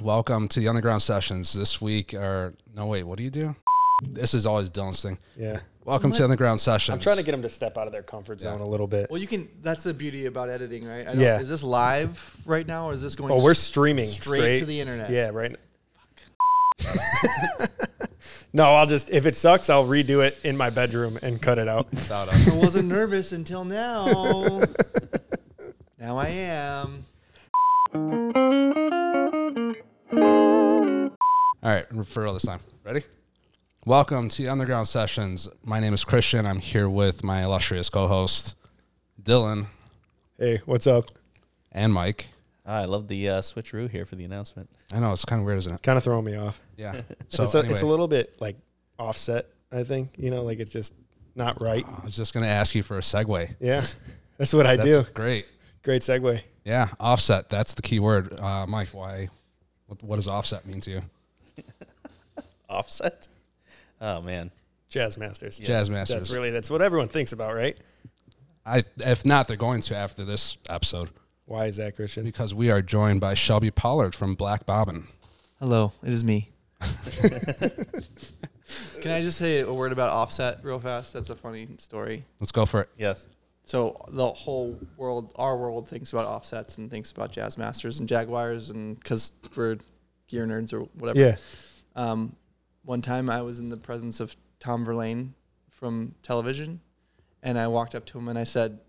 welcome to the Underground Sessions. This week, or no, wait, what do you do? This is always Dylan's thing. Yeah. Welcome to Underground Sessions. I'm trying to get them to step out of their comfort zone a little bit. Well, you can. That's the beauty about editing, right? I don't- Yeah. Is this live right now, or is this going? Oh, we're s- streaming straight to the internet. Yeah, right. no, I'll just if it sucks, I'll redo it in my bedroom and cut it out. Shout out. I wasn't nervous until now. now I am. All right, for real this time. Ready? Welcome to Underground Sessions. My name is Christian. I'm here with my illustrious co-host Dylan Hey, what's up? and Mike. Ah, I love the uh, switcheroo here for the announcement. I know it's kind of weird, isn't it? Kind of throwing me off. Yeah. So it's, a, anyway, it's a little bit like offset. I think you know, like it's just not right. I was just gonna ask you for a segue. Yeah, that's what I That's do. great. Great segue. Yeah, offset. That's the key word. Uh, Mike, why? What, what does offset mean to you? Offset. Oh man, Jazz masters. Jazz masters. That's really that's what everyone thinks about, right? I, if not, they're going to after this episode Why is that, Christian? because we are joined by Shelby Pollard from Black Bobbin. Hello, it is me. Can I just say a word about Offset real fast? That's a funny story. Let's go for it. yes. So the whole world, our world, thinks about offsets and thinks about jazz masters and jaguars, and because we're gear nerds or whatever. Yeah. Um, one time I was in the presence of Tom Verlaine from television, and I walked up to him and I said,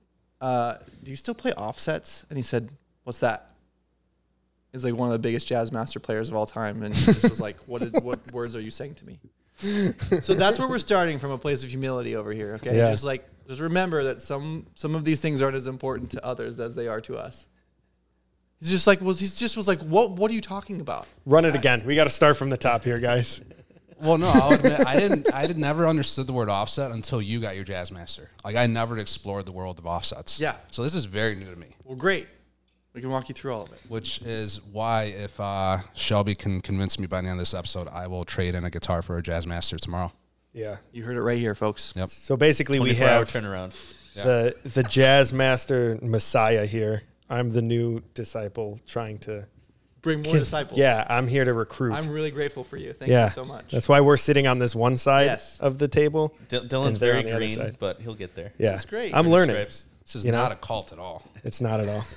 uh, "Do you still play offsets?" And he said, "What's that?" He's like one of the biggest jazz master players of all time, and he just was like, "What is, what words are you saying to me?" so that's where we're starting from a place of humility over here. Okay, Yeah. just like just remember that some some of these things aren't as important to others as they are to us. He's just like was he's just was like, "What what are you talking about?" Run it again. We got to start from the top here, guys. Well, no, I'll admit I didn't. I did never understood the word offset until you got your jazz master. Like I never explored the world of offsets. Yeah. So this is very new to me, Well, great. We can walk you through all of it. which is why if uh, Shelby can convince me by the end of this episode, I will trade in a guitar for a jazz master tomorrow. Yeah. You heard it right here, folks. Yep. So basically, we 24 hour have turnaround. the the jazz master messiah here. I'm the new disciple trying to. Bring more disciples. Yeah, I'm here to recruit. I'm really grateful for you. Thank yeah, you so much. That's why we're sitting on this one side Yes. of the table. D- And Dylan's they're very on the other green, side. but he'll get there. Yeah, That's great. I'm learning. Stripes. This is You know? not a cult at all. It's not at all.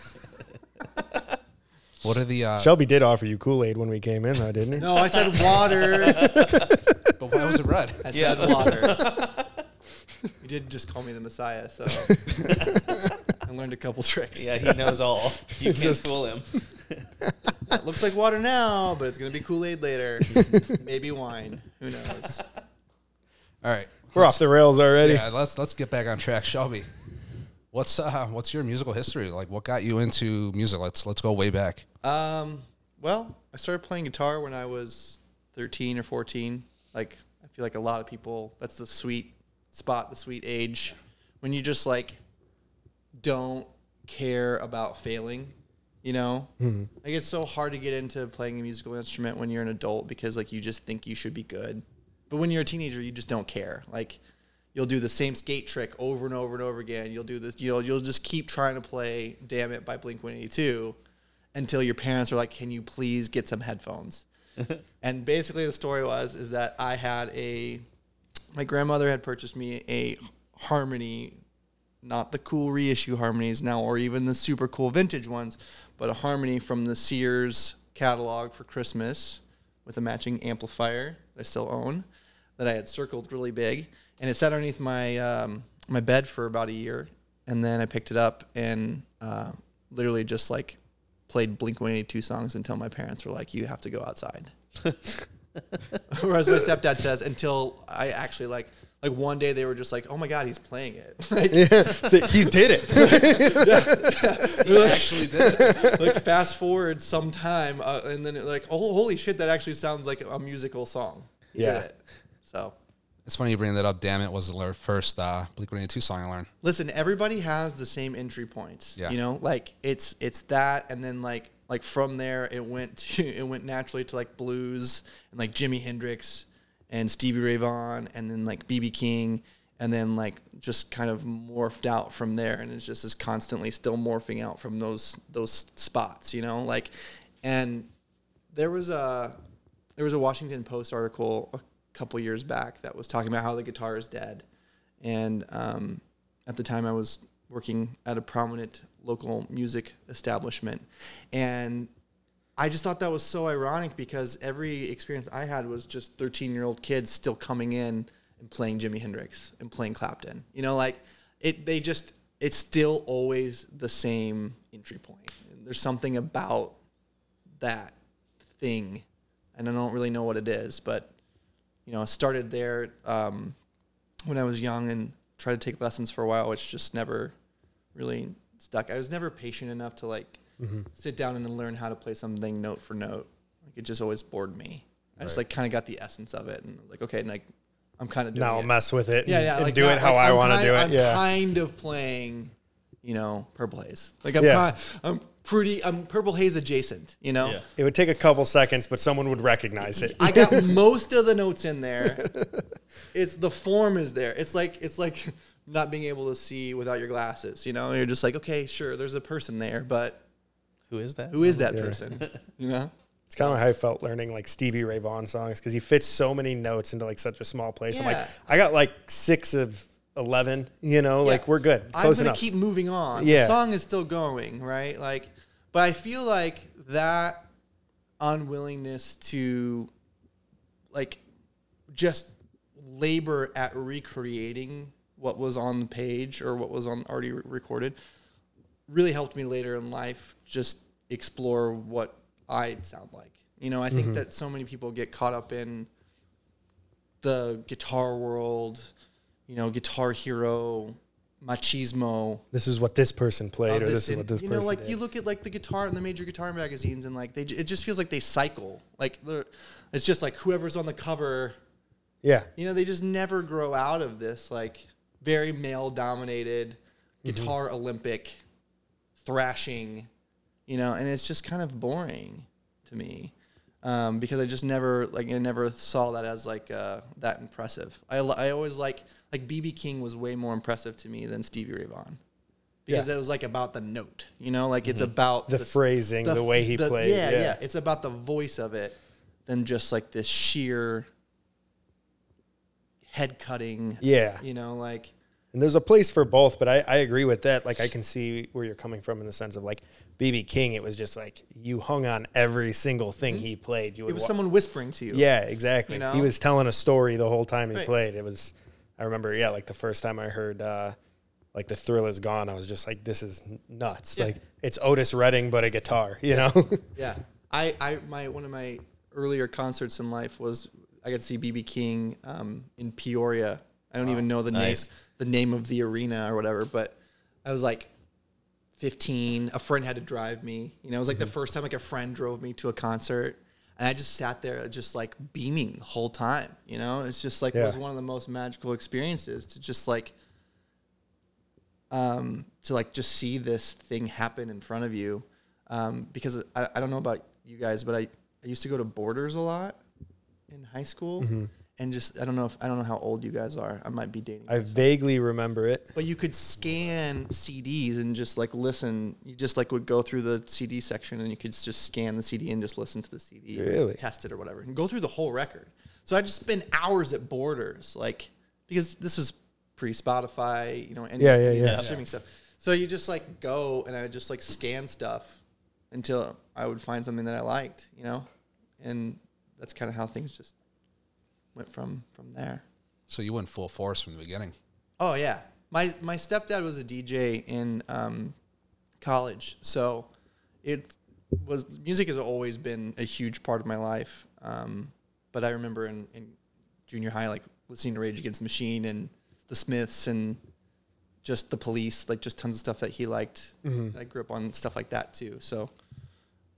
What are the? Uh, Shelby did offer you Kool Aid when we came in, though, didn't he? no, I said water. but why was it red? I said water. you did just call me the Messiah, so I learned a couple tricks. Yeah, he knows all. You can't fool him. It looks like water now, but it's gonna be Kool Aid later. Maybe wine. Who knows? All right. We're off the rails already. Yeah, let's let's get back on track, Shelby. What's uh what's your musical history? Like what got you into music? Let's let's go way back. Um, well, I started playing guitar when I was 13 or 14. Like, I feel like a lot of people, that's the sweet spot, the sweet age when you just like don't care about failing, you know? Like, it's so hard to get into playing a musical instrument when you're an adult because, like, you just think you should be good. But when you're a teenager, you just don't care. Like, you'll do the same skate trick over and over and over again. You'll do this, you know, you'll just keep trying to play Damn It by Blink 182 until your parents are like, "Can you please get some headphones?" and basically, the story was is that I had a my grandmother had purchased me a harmony, not the cool reissue harmonies now, or even the super cool vintage ones, but a harmony from the Sears catalog for Christmas with a matching amplifier that I still own that I had circled really big, and it sat underneath my um, my bed for about a year, and then I picked it up and uh, literally just like played Blink One Eighty Two songs until my parents were like, "You have to go outside." or as my stepdad says, until I actually like like one day they were just like, "Oh my god, he's playing it!" like, you did it. He actually did. it!" like fast forward some time, uh, and then it, like, "Oh, holy shit, that actually sounds like a musical song." Yeah. So It's funny you bring that up. Damn it, was the first uh, Blink One Eighty Two song I learned. listen, everybody has the same entry points. Yeah. You know, like it's it's that, and then like like from there it went to it went naturally to like blues and like Jimi Hendrix and Stevie Ray Vaughan, and then like BB King, and then like just kind of morphed out from there, and it's just is constantly still morphing out from those those spots. You know, like and there was a there was a Washington Post article couple years back that was talking about how the guitar is dead, and um, at the time I was working at a prominent local music establishment, and I just thought that was so ironic because every experience I had was just 13 year old kids still coming in and playing Jimi Hendrix and playing Clapton. You know, like it, they just, it's still always the same entry point. And there's something about that thing, and I don't really know what it is, but you know, I started there um, when I was young and tried to take lessons for a while, which just never really stuck. I was never patient enough to like sit down and then learn how to play something note for note. Like it just always bored me. I just like kind of got the essence of it and like, okay, and like I'm kind of doing Now it. I'll mess with it. yeah, and, yeah, like do that. it how Like, I want to do it. I'm yeah. kind of playing, you know, Purple Haze. Like I'm Yeah. kind, I'm pretty, I'm Purple Haze adjacent. You know, Yeah. It would take a couple seconds, but someone would recognize it. I got most of the notes in there. It's the form is there. It's like it's like not being able to see without your glasses. You know, you're just like, okay, sure, there's a person there, but Who is that? who is that Yeah. person? You know? It's kind of how I felt learning like Stevie Ray Vaughan songs because he fits so many notes into like such a small place. I'm like, I got like six of eleven. You know, like we're good, I'm gonna enough. keep moving on. Yeah. The song is still going, right? Like, but I feel like that unwillingness to, like, just labor at recreating what was on the page or what was on already re- recorded really helped me later in life just explore what I'd sound like. You know, I think Mm-hmm. that so many people get caught up in the guitar world, you know, guitar hero, machismo. this is what this person played, of or this is and, what this you person know, like did. you look at like the guitar and the major guitar magazines, and like they, it just feels like they cycle. Like it's just like whoever's on the cover, yeah, you know, they just never grow out of this like very male dominated Mm-hmm. guitar Olympic thrashing, you know, and it's just kind of boring to me. Um, because I just never like I never saw that as like uh, that impressive. I, I always like like BB King was way more impressive to me than Stevie Ray Vaughan because Yeah. it was like about the note, you know, like it's mm-hmm. about The s- phrasing, the way he played, Yeah, yeah. yeah, it's about the voice of it than just like this sheer head cutting. yeah. you know, like And there's a place for both, but I, I agree with that. Like I can see where you're coming from in the sense of like BB King. It was just like you hung on every single thing mm-hmm. he played. You it was wa- someone whispering to you. Yeah, exactly. You know? He was telling a story the whole time he Right. played. It was, I remember, yeah, like the first time I heard, uh, like the thrill is gone. I was just like, this is nuts. Yeah. Like it's Otis Redding, but a guitar. You know? Yeah. I, I my one of my earlier concerts in life was I got to see BB King um, in Peoria. I don't even know the Nice. name the name of the arena or whatever, but I was like 15. A friend had to drive me. You know, it was like the first time like a friend drove me to a concert. And I just sat there just like beaming the whole time. You know, it's just like it was one of the most magical experiences to just like um, to like just see this thing happen in front of you. Um, because I, I don't know about you guys, but I, I used to go to Borders a lot in high school, Mm-hmm. And just I don't know if I don't know how old you guys are. I might be dating. I myself. vaguely remember it. but you could scan CDs and just like listen. You just like would go through the CD section and you could just scan the CD and just listen to the CD, Really? test it or whatever, and go through the whole record. So I just spend hours at Borders, like because this was pre Spotify, you know, any, Yeah, yeah, any yeah. streaming stuff. So you just like go and I would just like scan stuff until I would find something that I liked, you know, and that's kind of how things just went from from there. So you went full force from the beginning. Oh yeah, my my stepdad was a DJ in um, college, so it was music has always been a huge part of my life. Um, but I remember in, in junior high, like listening to Rage Against the Machine and the Smiths and just the Police, like just tons of stuff that he liked. I grew up on stuff like that too. So,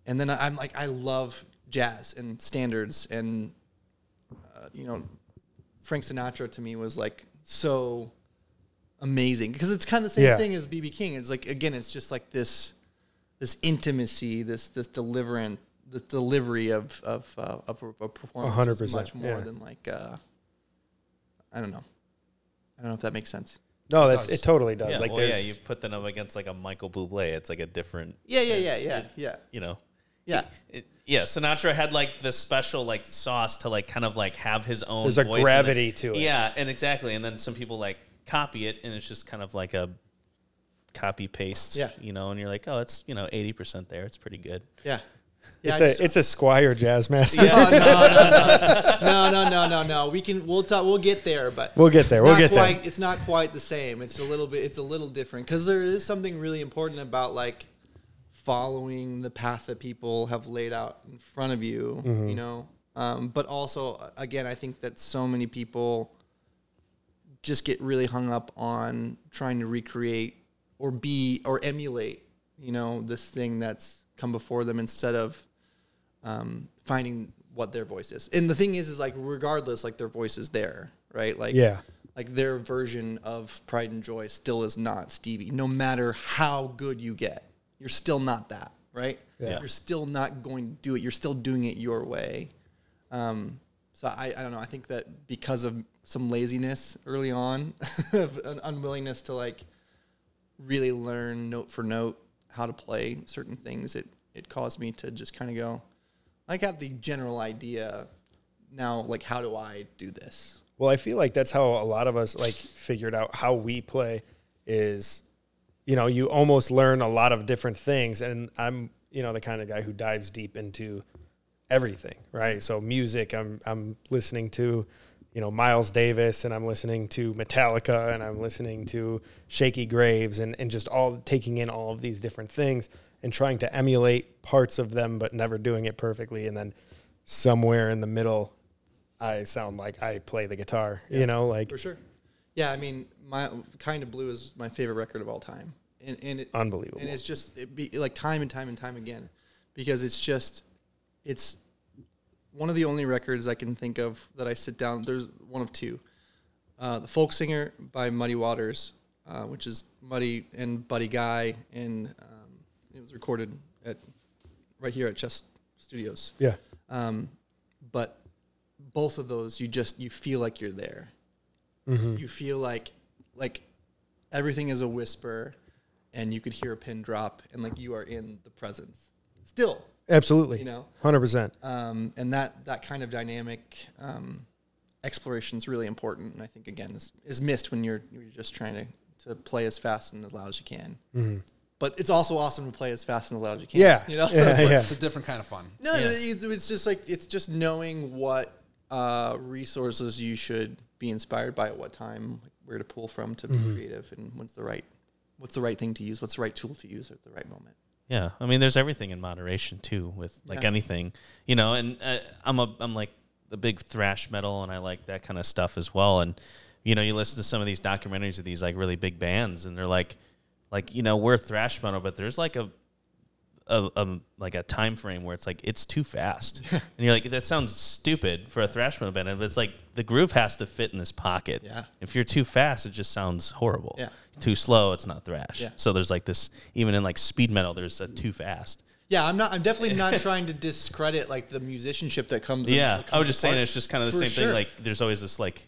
and then I'm like, I love jazz and standards and you know Frank Sinatra to me was like so amazing because it's kind of the same Yeah. thing as BB King. It's like again, it's just like this this intimacy, this this deliverant, the delivery of of uh, of a, a performance 100%, much more yeah. than like uh, I don't know. I don't know if that makes sense. No, It it totally does. Yeah, like well, yeah, you put them up against like a Michael Bublé. It's like a different. Yeah, yeah, yeah, yeah, it- yeah. You know, Yeah. It- yeah, Sinatra had like this special like sauce to like kind of like have his own. There's a voice gravity to it. Yeah, and exactly, and then some people like copy it, and it's just kind of like a copy paste. Yeah. you know, and you're like, oh, it's you know eighty percent there. It's pretty good. Yeah. Yeah, it's a just- it's a Squier jazz master. No, no, no, no, no, no, no. We can we'll talk we'll get there, but We'll get there, we'll get there. It's not quite the same. It's a little bit. It's a little different because there is something really important about like following the path that people have laid out in front of you. Mm-hmm. You know, um, but also again, I think that so many people just get really hung up on trying to recreate or be or emulate. You know, this thing that's come before them instead of um, finding what their voice is. And the thing is, is like regardless, like their voice is there, right? Like Yeah. like their version of Pride and Joy still is not Stevie. No matter how good you get, you're still not that, right? Yeah. You're still not going to do it. You're still doing it your way. Um, so I, I don't know. I think that because of some laziness early on, of an unwillingness to like really learn note for note how to play certain things, it it caused me to just kind of go. I got the general idea. Now, like, how do I do this? Well, I feel like that's how a lot of us like figured out how we play is you know, you almost learn a lot of different things and I'm, you know, the kind of guy who dives deep into everything, right? So music, I'm I'm listening to, you know, Miles Davis and I'm listening to Metallica and I'm listening to Shakey Graves and and just all taking in all of these different things and trying to emulate parts of them but never doing it perfectly and then somewhere in the middle I sound like I play the guitar, you know, like For sure. Yeah, I mean, my kind of blue is my favorite record of all time, and and it, Unbelievable. And it's just it be like time and time and time again, because it's just it's one of the only records I can think of that I sit down. There's one of two, uh, the folk singer by Muddy Waters, uh, which is Muddy and Buddy Guy, and um, it was recorded at right here at Chess Studios. yeah. Um, but both of those, you just you feel like you're there. Mm-hmm. You feel like like everything is a whisper, and you could hear a pin drop, and like you are in the presence. Still, Absolutely. You know? 100%. um, and that that kind of dynamic um, exploration is really important. And I think again is, is missed when you're you're just trying to to play as fast and as loud as you can. But it's also awesome to play as fast and as loud as you can. Yeah. you know. So Yeah, it's like- yeah. It's a different kind of fun. no, Yeah. it's just like it's just knowing what uh, resources you should be inspired by at what time, like where to pull from to be creative, and what's the right what's the right thing to use, what's the right tool to use at the right moment. Yeah, I mean, there's everything in moderation too, with like Yeah. anything, you know. And uh, I'm a I'm like the big thrash metal, and I like that kind of stuff as well. And you know, you listen to some of these documentaries of these like really big bands, and they're like, like you know, we're thrash metal, but there's like a a, a like a time frame where it's like it's too fast, and you're like that sounds stupid for a thrash metal band, but it's like the groove has to fit in this pocket. Yeah. If you're too fast, it just sounds horrible. Yeah. Too slow, it's not thrash. Yeah. So there's like this even in like speed metal, there's a too fast. Yeah, I'm not. I'm definitely not trying to discredit like the musicianship that comes. in- Yeah, that I was comes just saying it's just kind of the same sure. thing. Like there's always this like,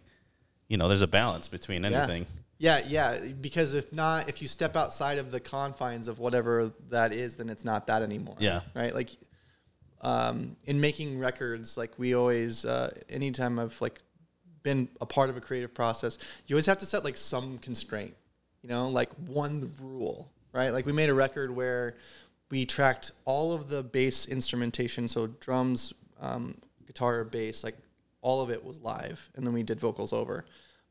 you know, there's a balance between anything. Yeah, yeah. Yeah. Because if not, if you step outside of the confines of whatever that is, then it's not that anymore. Yeah. Right. Like, um, in making records, like we always, uh, anytime I've like been a part of a creative process, you always have to set like some constraint. You know, like one rule, right? Like we made a record where we tracked all of the bass instrumentation, so drums, um, guitar, bass, like all of it was live, and then we did vocals over.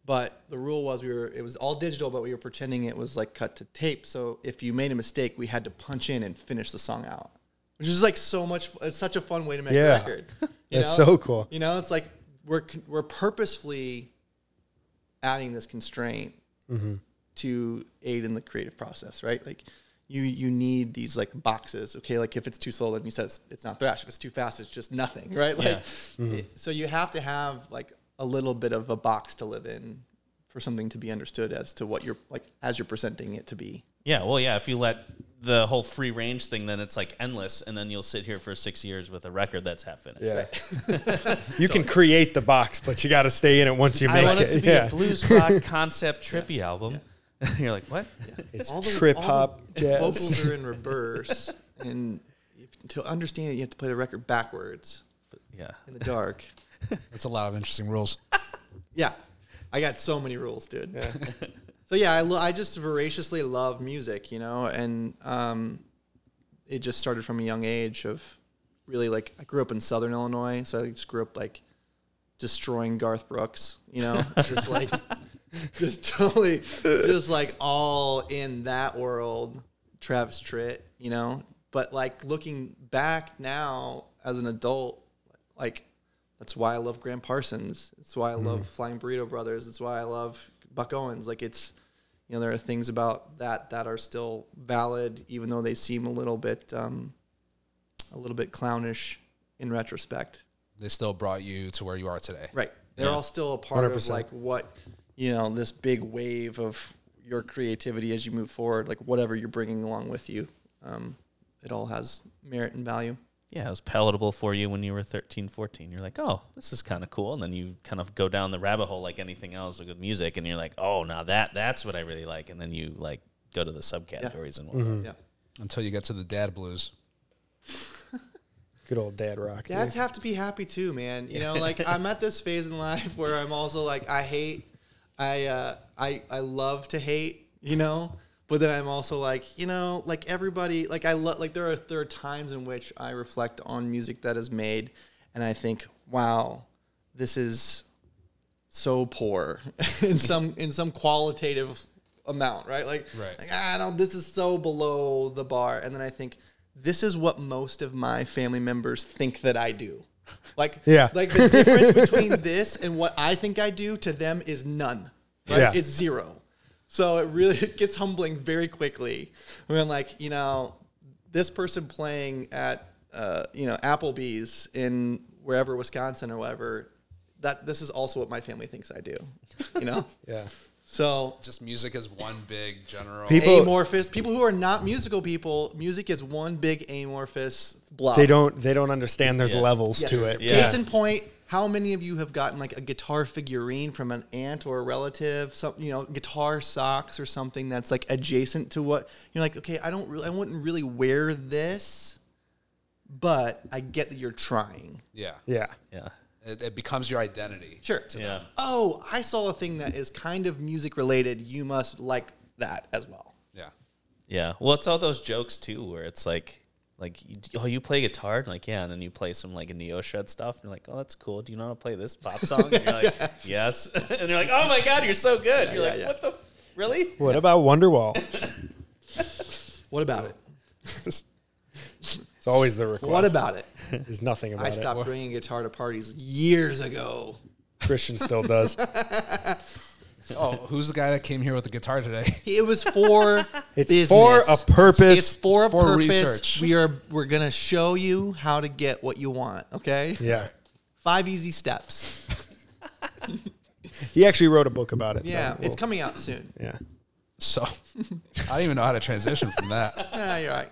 But the rule was we were it was all digital, but we were pretending it was like cut to tape. So if you made a mistake, we had to punch in and finish the song out, which is like so much. It's such a fun way to make Yeah. a record. you That's so cool. You know, it's like we're we're purposefully adding this constraint mm-hmm. to aid in the creative process, right? Like you you need these like boxes. Okay, like if it's too slow, then you said it's, it's not thrash. If it's too fast, it's just nothing, right? Like mm-hmm. it- so you have to have like a little bit of a box to live in for something to be understood as to what you're like as you're presenting it to be. Yeah, well, yeah. If you let the whole free range thing, then it's like endless, and then you'll sit here for six years with a record that's half finished. Yeah. you can create the box, but you got to stay in it once you make it. I want it. it to be yeah. a blues rock concept trippy album. You're like, what? It's All trip the hop jazz. Vocals are in reverse, and to understand it, you have to play the record backwards Yeah. in the dark. That's a lot of interesting rules. yeah, I got so many rules, dude. so yeah, I, lo- I just voraciously love music, you know, and um, it just started from a young age of really like I grew up in Southern Illinois, so I just grew up like destroying Garth Brooks, you know, just like just totally just like all in that world, Travis Tritt, you know. But like looking back now as an adult, like that's why I love Gram Parsons. It's why I love Flying Burrito Brothers. It's why I love Buck Owens. Like it's you know there are things about that that are still valid, even though they seem a little bit um, a little bit clownish in retrospect. They still brought you to where you are today. Right. They're Yeah. all still a part of 100%. like what you know this big wave of your creativity as you move forward. Like whatever you're bringing along with you, um, it all has merit and value. Yeah, it was palatable for you when you were 13, 14. You're like, oh, this is kind of cool. And then you kind of go down the rabbit hole like anything else like with music. And you're like, oh, now that that's what I really like. And then you like go to the subcategories and whatnot. Yeah. Until you get to the dad blues. Good old dad rock. Dads dude. have to be happy too, man. You know, like I'm at this phase in life where I'm also like I hate, I uh, I I love to hate, you know, but then I'm also like, you know, like everybody, like I love, like there are there are times in which I reflect on music that is made, and I think, wow, this is so poor in some in some qualitative amount, right? Like, Right. like ah, no, this is so below the bar, and then I think this is what most of my family members think that I do. Like, Yeah. like the difference between this and what I think I do to them is none. Right? Yeah. It's zero. So it really it gets humbling very quickly when like you know this person playing at uh, you know Applebee's in wherever Wisconsin or whatever. That this is also what my family thinks I do. You know. Yeah. So Just music is one big general. People- amorphous people who are not musical people, music is one big amorphous blob. They don't they don't understand there's Yeah. levels Yes. to it. Yeah. Case in point, how many of you have gotten like a guitar figurine from an aunt or a relative? Some you know, guitar socks or something that's like adjacent to what you're like. Okay, I don't really, I wouldn't really wear this, but I get that you're trying. yeah. Yeah. Yeah. It, it becomes your identity. Sure. Yeah. Oh, I saw a thing that is kind of music related. You must like that as well. Yeah. Yeah. Well, it's all those jokes too, where it's like, like, you, oh, you play guitar? And like, yeah. And then you play some like a Neo Shred stuff. And you're like, oh, that's cool. Do you know how to play this pop song? And you're like, yes. and you're like, oh my God, you're so good. you're yeah, like, yeah. what the, really? What about Wonderwall? What about it? It's always the request. What about it? There's nothing about I it. stopped bringing guitar to parties years ago. Christian still does. Oh, who's the guy that came here with the guitar today? It was for It's business. for a purpose. It's for a for purpose. research. We are we're gonna show you how to get what you want. Okay. yeah. Five easy steps. He actually wrote a book about it. so Yeah, we'll- it's coming out soon. Yeah. So I don't even know how to transition from that. I'm Ah, you're right.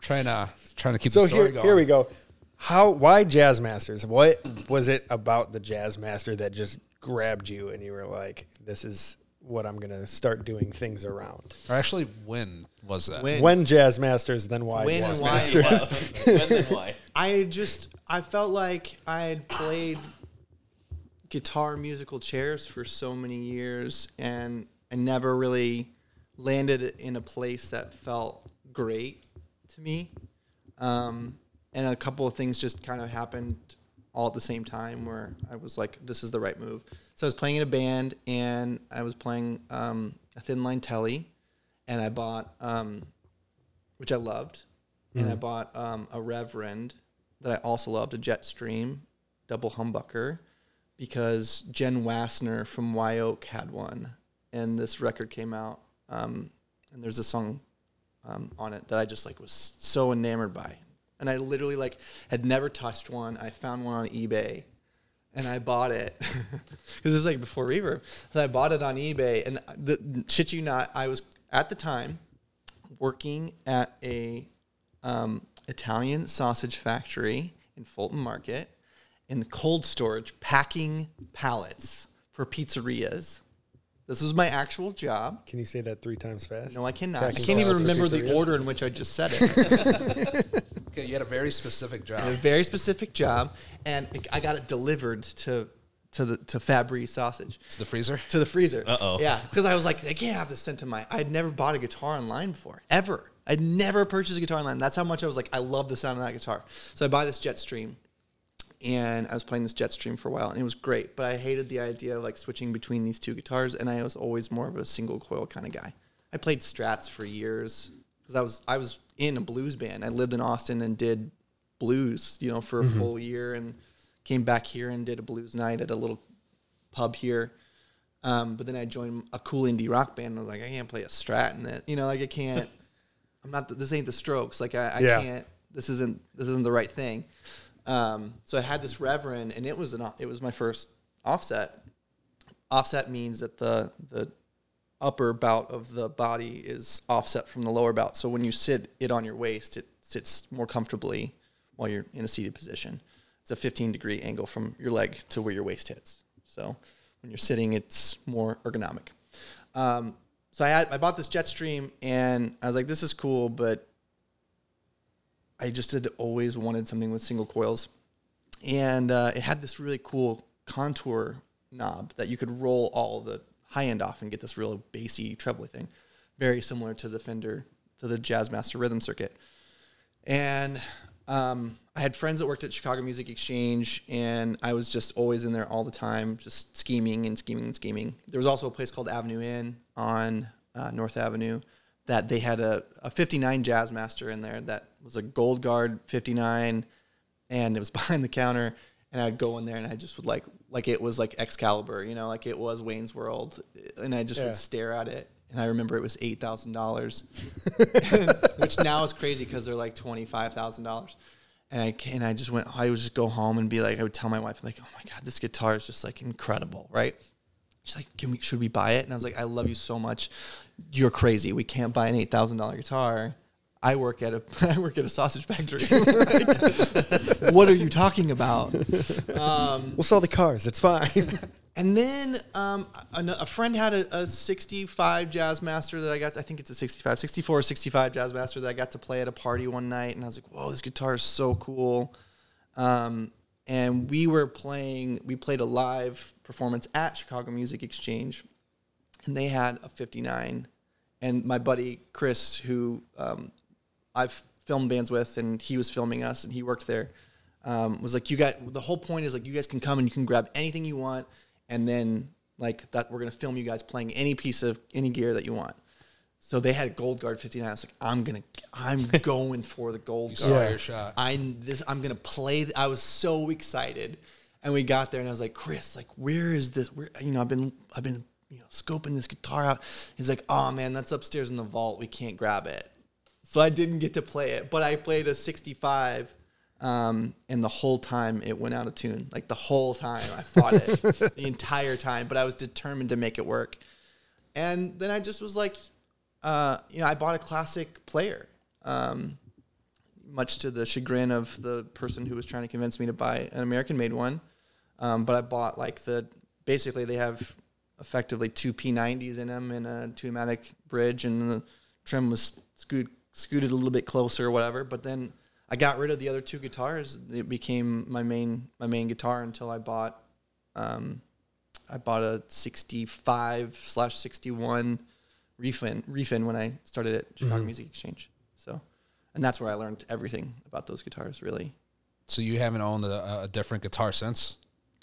trying to trying to keep So the story here, going. here we go. How? Why Jazz Masters? What was it about the Jazz Master that just grabbed you and you were like, "This is what I'm gonna start doing things around"? Or actually, when was that? When- When Jazz Masters, then why When Jazz and why? Masters? when then why? I just I felt like I had played guitar musical chairs for so many years and I never really landed in a place that felt great to me. Um, and a couple of things just kind of happened all at the same time where I was like, this is the right move. So I was playing in a band and I was playing um, a thin line telly and I bought um, which I loved. And I bought um, a Reverend that I also loved, a Jetstream double humbucker, because Jenn Wasner from Wye Oak had one. And this record came out, um, and there's a song um, on it that I just like was so enamored by. And I literally like had never touched one. I found one on eBay and I bought it because this is like before Reverb. So I bought it on eBay, and the shit you not, I was at the time working at a um, Italian sausage factory in Fulton Market in the cold storage, packing pallets for pizzerias. This was my actual job. Can you say that three times fast? No, I cannot. I can't even remember the order in which I just said it. Okay, you had a very specific job. a very specific job, and I got it delivered to to the to Fabbri sausage To the freezer. to the freezer. Uh-oh. Yeah, because I was like, they can't have this sent to my. I had never bought a guitar online before, ever. I'd never purchased a guitar online. That's how much I was like, I love the sound of that guitar. So I buy this Jetstream, and I was playing this Jetstream for a while, and it was great. But I hated the idea of like switching between these two guitars, and I was always more of a single coil kind of guy. I played Strats for years because I was I was in a blues band. I lived in Austin and did blues, you know, for a full year, and came back here and did a blues night at a little pub here. Um, but then I joined a cool indie rock band. And I was like, I can't play a Strat in it. You know, like I can't. I'm not. The, this ain't the Strokes. Like I, I Yeah. can't. This isn't. This isn't the right thing. Um, so I had this Reverend, and it was an. It was my first offset. Offset means that the the upper bout of the body is offset from the lower bout. So when you sit it on your waist, it sits more comfortably while you're in a seated position. It's a 15 degree angle from your leg to where your waist hits. So when you're sitting, it's more ergonomic. Um, so I, had, I bought this Jetstream and I was like, this is cool, but I just had always wanted something with single coils. And uh, it had this really cool contour knob that you could roll all the high end off and get this real bassy trebly thing, very similar to the Fender, to the Jazzmaster Rhythm Circuit. And um, I had friends that worked at Chicago Music Exchange, and I was just always in there all the time, just scheming and scheming and scheming. There was also a place called Avenue Inn on uh, North Avenue that they had a, a 59 Jazzmaster in there that was a Gold Guard 59, and it was behind the counter. And I'd go in there and I just would like, like it was like Excalibur, you know, like it was Wayne's World, and I just Yeah. would stare at it. And I remember it was eight thousand dollars, which now is crazy because they're like twenty five thousand dollars. And I and I just went. I would just go home and be like, I would tell my wife, I'm like, oh my god, this guitar is just like incredible, right? She's like, Can we? Should we buy it? And I was like, I love you so much. You're crazy. We can't buy an eight thousand dollar guitar. I work at a I work at a sausage factory. Like, what are you talking about? We'll sell the cars. It's fine. And then um, a, a friend had a, a 65 Jazzmaster that I got. I think it's a 65, 64 or 65 Jazzmaster that I got to play at a party one night. And I was like, whoa, this guitar is so cool. Um, and we were playing, we played a live performance at Chicago Music Exchange. And they had a 59. And my buddy Chris, who um, I've filmed bands with, and he was filming us, and he worked there. Um, was like, you got the whole point is like you guys can come and you can grab anything you want, and then like that we're gonna film you guys playing any piece of any gear that you want. So they had Gold Guard 59. I was like, I'm gonna, I'm going for the Gold You Guard. saw your shot. I'm this. I'm gonna play. I was so excited, and we got there, and I was like, Chris, like, where is this? Where you know, I've been, I've been, you know, scoping this guitar out. He's like, oh man, that's upstairs in the vault. We can't grab it. So I didn't get to play it, but I played a 65. Um, and the whole time it went out of tune. Like the whole time I fought it, the entire time. But I was determined to make it work. And then I just was like, uh, you know, I bought a classic player. Um, much to the chagrin of the person who was trying to convince me to buy an American made one. Um, but I bought like the basically they have effectively two P90s in them and a Tune-o-matic bridge, and the trim was scoot, scooted a little bit closer or whatever. But then I got rid of the other two guitars. It became my main my main guitar until I bought um, I bought a 65 slash 61 refin refin when I started at Chicago Music Exchange. So, and that's where I learned everything about those guitars. Really. So you haven't owned a, a different guitar since?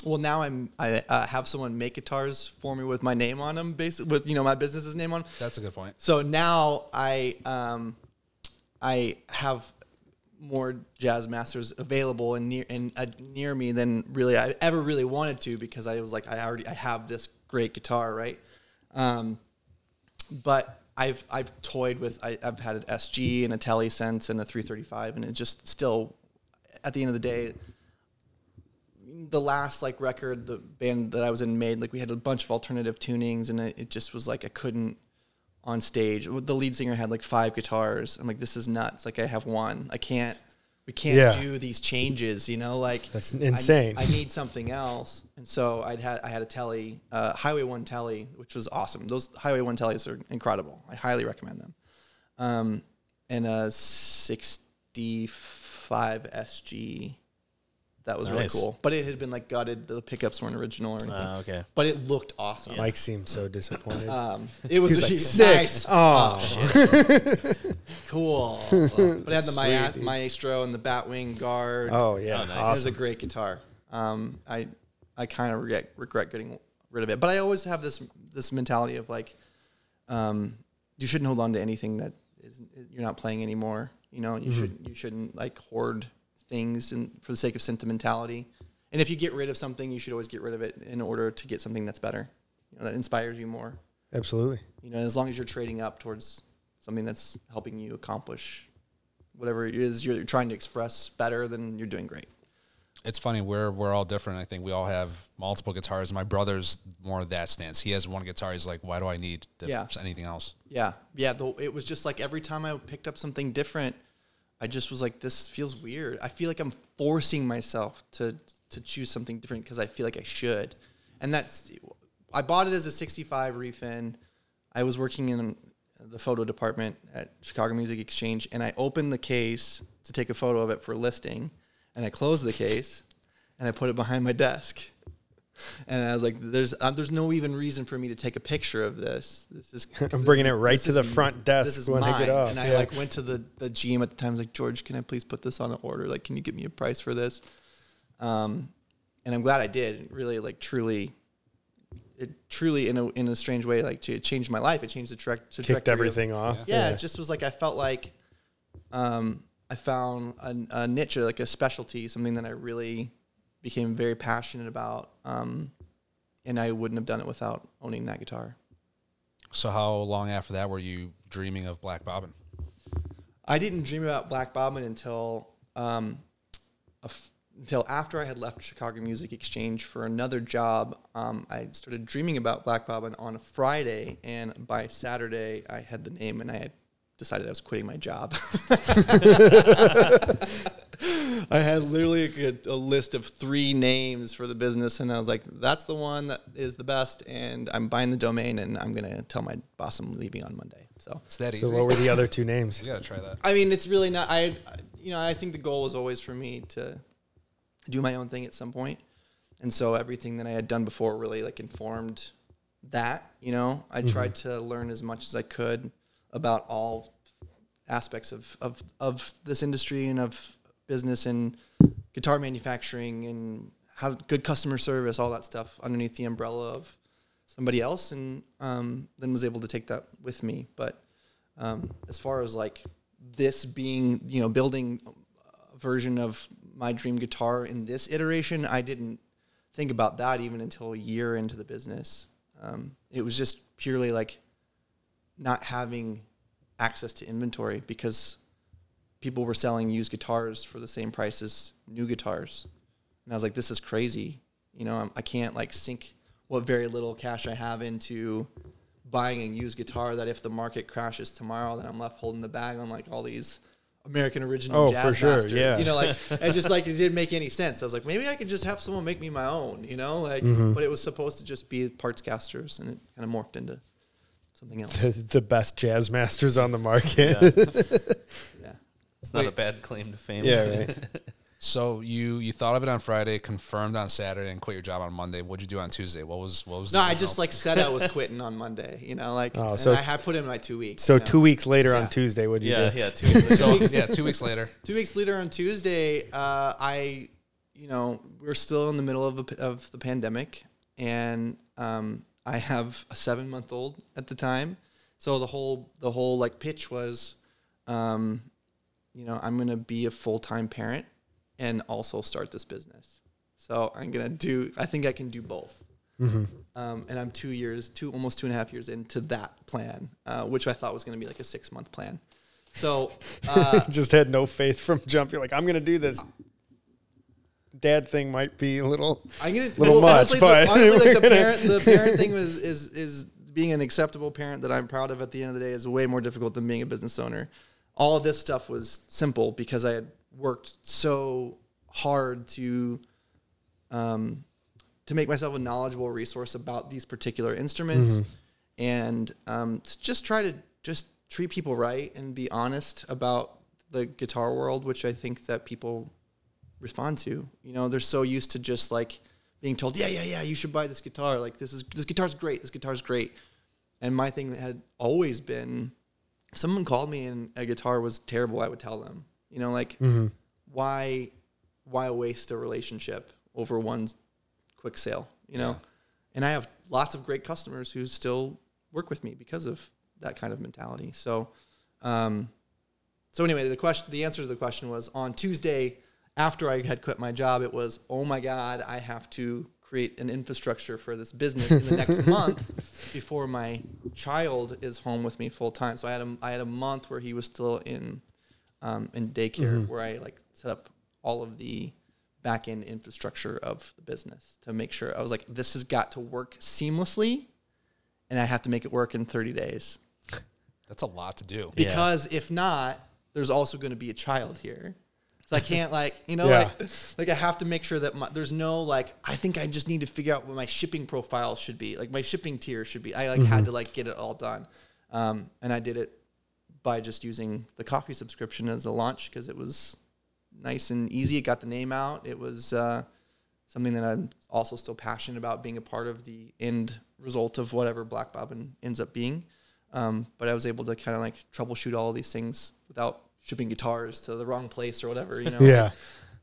Well, now I'm I uh, have someone make guitars for me with my name on them, basically with you know my business's name on. Them. That's a good point. So now I um, I have more jazz masters available and near and uh, near me than really I ever really wanted to because I was like I already I have this great guitar right, um, but I've I've toyed with I, I've had an SG and a Tele Sense and a 335 and it just still at the end of the day the last like record the band that I was in made like we had a bunch of alternative tunings and it, it just was like I couldn't on stage. The lead singer had like five guitars. I'm like this is nuts. Like I have one. I can't we can't Yeah. do these changes you know like That's I- insane. I, need something else. And so I'd had I had a telly uh, Highway 1 telly which was awesome. Those Highway 1 tellies are incredible. I highly recommend them. Um, and a 65 SG. That was really Nice. cool. But it had been like gutted. The pickups weren't original or anything. Uh, okay. But it looked awesome. Mike seemed so disappointed. Um, it was He's like, nice. sick. Oh, cool. but it had the Sweet, Maya- maestro and the Batwing guard. oh yeah, Oh, nice. It was a awesome. great guitar. Um, I I kind of regret regret getting rid of it, but I always have this this mentality of like, um, you shouldn't hold on to anything that is you're not playing anymore. You know, you should you shouldn't like hoard things and for the sake of sentimentality. And if you get rid of something, you should always get rid of it in order to get something that's better. You know, that inspires you more. Absolutely. You know, as long as you're trading up towards something that's helping you accomplish whatever it is you're trying to express better, then you're doing great. It's funny. We're we're all different. I think we all have multiple guitars. My brother's more of that stance. He has one guitar. He's like, why do I need Yeah. anything else? Yeah, yeah. The, it was just like every time I picked up something different, I just was like, "This feels weird." I feel like I'm forcing myself to to choose something different because I feel like I should. And that's, I bought it as a '65 refin. I was working in the photo department at Chicago Music Exchange, and I opened the case to take a photo of it for listing, and I closed the case, and I put it behind my desk. And I was like, "There's, uh, there's no even reason for me to take a picture of this. This is, I'm bringing this- it right to the is- front desk when I get off, And I like went to the the GM at the time. I was like, George, can I please put this on an order? Like, can you give me a price for this? Um, and I'm glad I did. It really, like, truly, it truly in a in a strange way, like, it changed my life. It changed the tra- trajectory. Kicked of- everything off. yeah, it just was like I felt like um, I found a, a niche, or like a specialty, something that I really became very passionate about. Um, and I wouldn't have done it without owning that guitar. So how long after that were you dreaming of Black Bobbin? I didn't dream about Black Bobbin until um, a f- until after I had left Chicago Music Exchange for another job. Um, I started dreaming about Black Bobbin on a Friday, and by Saturday, I had the name, and I had decided I was quitting my job. I had literally a, a list of three names for the business, and I was like, "That's the one that is the best." And I'm buying the domain, and I'm gonna tell my boss I'm leaving on Monday. So It's that easy. So what were the other two names? you gotta try that. I mean, it's really not. I, you know, I think the goal was always for me to do my own thing at some point, and so everything that I had done before really like informed that. You know, I mm-hmm. tried to learn as much as I could about all aspects of of of this industry and of business and guitar manufacturing and how good customer service, all that stuff underneath the umbrella of somebody else, and um, then was able to take that with me. But um, as far as like this being, you know, building a version of my dream guitar in this iteration, I didn't think about that even until a year into the business. Um, it was just purely like not having access to inventory because people were selling used guitars for the same price as new guitars. And I was like, this is crazy. You know, I'm, I can't like sink what very little cash I have into buying a used guitar that if the market crashes tomorrow, then I'm left holding the bag on like all these American original Oh, jazz for sure, masters. yeah. You know, like it just like it didn't make any sense. I was like, maybe I could just have someone make me my own, you know? Like Mm-hmm. but it was supposed to just be parts casters and it kind of morphed into something else. The, the best jazz masters on the market. yeah. It's not a bad claim to fame. Yeah, right. So you you thought of it on Friday, confirmed on Saturday, and quit your job on Monday. What'd you do on Tuesday? What was what was? No, the I original- just like said I was quitting on Monday, you know, like Oh, and so- I had put in my two weeks. So you know? two weeks later Yeah. on Tuesday, what'd you Yeah, do? yeah. Two weeks So yeah, two weeks later. Two weeks later on Tuesday, uh, I, you know, we're still in the middle of, the of the pandemic, and um, I have a seven month old at the time. So the whole the whole like pitch was, um, you know, I'm gonna be a full time parent and also start this business. So I'm gonna do. I think I can do both. Um, and I'm two years, two almost two and a half years into that plan, uh, which I thought was going to be like a six month plan. So uh, Just had no faith from jump. You're like, I'm gonna do this. Dad thing might be a little. I'm gonna Little much, honestly, but the, honestly, like the parent, the parent thing was is is being an acceptable parent that I'm proud of. At the end of the day, is way more difficult than being a business owner. All of this stuff was simple because I had worked so hard to, um, to make myself a knowledgeable resource about these particular instruments, and um, to just try to just treat people right and be honest about the guitar world, which I think that people respond to. You know, they're so used to just like being told, yeah, yeah, yeah, you should buy this guitar. Like this is this guitar's great. This guitar's great. And my thing had always been, if someone called me and a guitar was terrible, I would tell them. You know, like why why waste a relationship over one quick sale? You know, and I have lots of great customers who still work with me because of that kind of mentality. So, um, so anyway, the question, the answer to the question was on Tuesday after I had quit my job. It was, oh my god, I have to create an infrastructure for this business in the next month before my child is home with me full time. So I had a I had a month where he was still in um, in daycare where I like set up all of the back end infrastructure of the business to make sure I was like, this has got to work seamlessly, and I have to make it work in 30 days That's a lot to do. Yeah. because if not, there's also going to be a child here. So I can't like you know Yeah. like like I have to make sure that my, there's no like I think I just need to figure out what my shipping profile should be like my shipping tier should be I like had to like get it all done, um, and I did it by just using the coffee subscription as a launch because it was nice and easy. It got the name out. It was uh, something that I'm also still passionate about being a part of the end result of whatever Black Bobbin ends up being. Um, but I was able to kind of like troubleshoot all of these things without shipping guitars to the wrong place or whatever. You know, Yeah.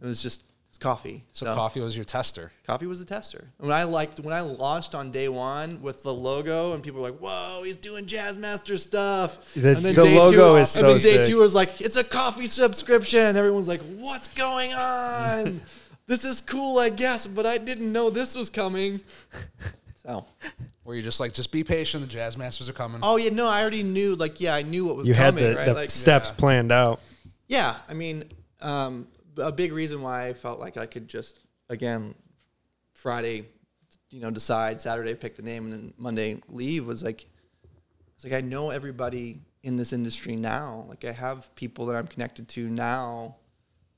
it was just coffee. So coffee was your tester. Coffee was the tester. When I liked when I launched on day one with the logo, and people were like, "Whoa, he's doing Jazzmaster stuff." The- and then the day logo two, is and then day sick. two was like, "It's a coffee subscription." Everyone's like, "What's going on? this is cool, I guess, but I didn't know this was coming." So, Where you're just like, just be patient. The jazz masters are coming. oh yeah, no, I already knew. Like, yeah, I knew what was You had the, right? the like, steps Yeah. planned out. Yeah, I mean, um, a big reason why I felt like I could just again Friday, you know, decide Saturday pick the name and then Monday leave was like, it's like I know everybody in this industry now. Like I have people that I'm connected to now.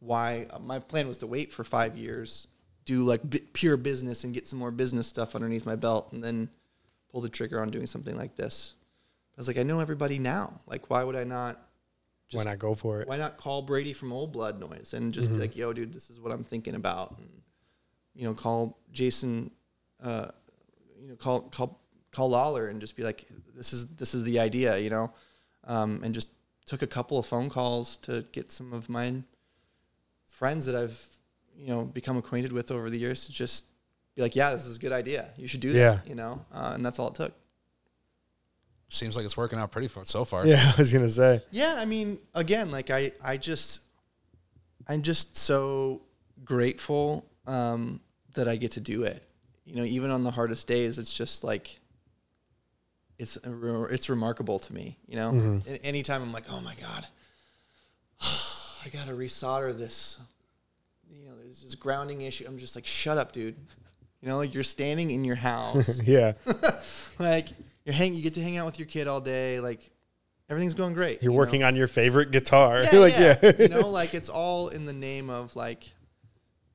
Why my plan was to wait for five years, do like b- pure business and get some more business stuff underneath my belt, and then pull the trigger on doing something like this. I was like, I know everybody now. Like, why would I not? Why not go for it? why not call Brady from Old Blood Noise and just be like, "Yo, dude, this is what I'm thinking about," and you know, call Jason, uh, you know, call call call Lollar and just be like, "This is this is the idea," you know, um, and just took a couple of phone calls to get some of my friends that I've you know become acquainted with over the years to just be like, "Yeah, this is a good idea. You should do that," Yeah. you know, uh, and that's all it took. Seems like it's working out pretty far so far. Yeah, I was gonna say. Yeah, I mean, again, like I, I just, I'm just so grateful um, that I get to do it. You know, even on the hardest days, it's just like, it's a re- it's remarkable to me. You know, Mm-hmm. Anytime I'm like, oh my god, I gotta resolder this. You know, there's this grounding issue. I'm just like, shut up, dude. You know, like you're standing in your house Yeah, like you're hang you get to hang out with your kid all day like everything's going great you're you working know? on your favorite guitar. yeah, like, yeah. yeah. you know like it's all in the name of like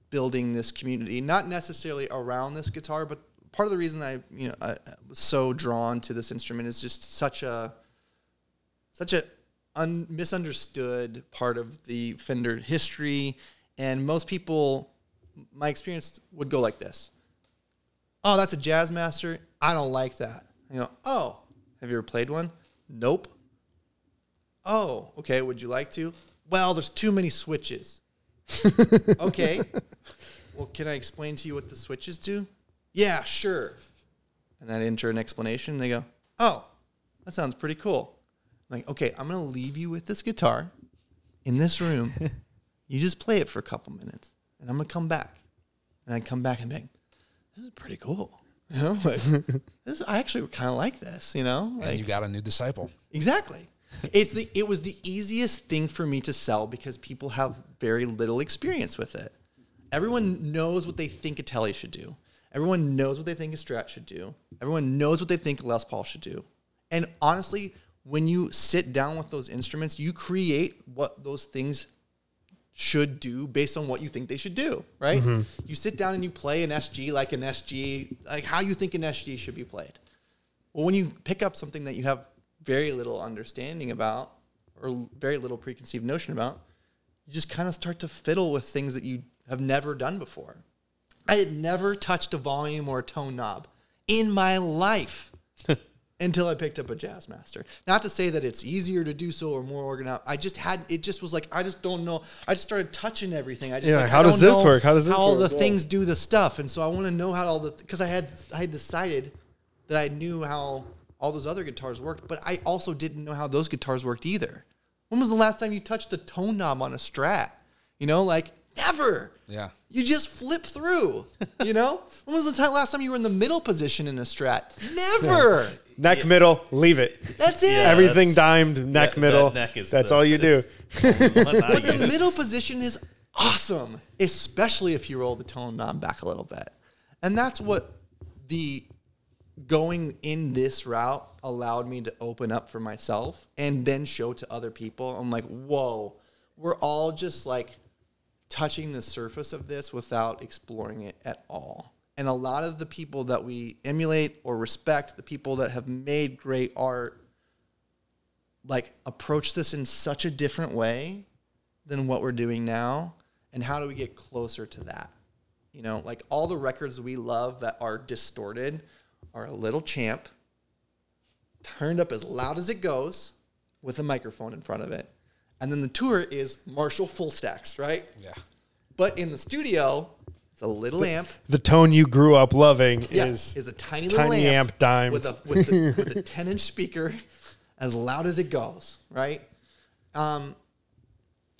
building this community not necessarily around this guitar but part of the reason i you know I, was so drawn to this instrument is just such a such a un- misunderstood part of the fender history and most people my experience would go like this oh, that's a jazz master. I don't like that. You know, oh, have you ever played one? Nope. Oh, okay. Would you like to? Well, there's too many switches. okay. Well, can I explain to you what the switches do? Yeah, sure. And I'd enter an explanation. They go, oh, that sounds pretty cool. I'm like, okay, I'm going to leave you with this guitar in this room. you just play it for a couple minutes, and I'm going to come back. And I'd come back and be like, this is pretty cool. You know, like this. I actually kind of like this. You know, And you got a new disciple. exactly. It's the it was the easiest thing for me to sell because people have very little experience with it. Everyone knows what they think a Telly should do. Everyone knows what they think a Strat should do. Everyone knows what they think a Les Paul should do. And honestly, when you sit down with those instruments, you create what those things should do based on what you think they should do, right? Mm-hmm. You sit down and you play an SG like an SG, like how you think an SG should be played. Well, when you pick up something that you have very little understanding about or very little preconceived notion about, you just kind of start to fiddle with things that you have never done before. I had never touched a volume or a tone knob in my life until I picked up a Jazzmaster. Not to say that it's easier to do so or more organized. I just had it. Just was like I just don't know. I just started touching everything. I just Yeah, like, how I does don't this know work? How does this how all the Yeah. things do the stuff, and so I want to know how all the because I had I had decided that I knew how all those other guitars worked, but I also didn't know how those guitars worked either. When was the last time you touched a tone knob on a Strat? You know, like never. Yeah. You just flip through. You know, when was the time, last time you were in the middle position in a Strat? Never. Neck middle, leave it. That's it. Yeah. Everything that's- dimed, neck that middle. neck is that's the- all you do. is- Well, not But the middle position is awesome, especially if you roll the tone knob back a little bit. And that's what the going in this route allowed me to open up for myself and then show to other people. I'm like, whoa, we're all just like touching the surface of this without exploring it at all. And a lot of the people that we emulate or respect, the people that have made great art, like approach this in such a different way than what we're doing now. And how do we get closer to that? You know, like all the records we love that are distorted are a little champ turned up as loud as it goes with a microphone in front of it. And then the tour is Marshall full stacks, right? Yeah. But in the studio, it's a little amp. The tone you grew up loving Yeah, is, is a tiny little tiny amp, amp dimed. with a with, the, with a 10 inch speaker as loud as it goes, right? Um,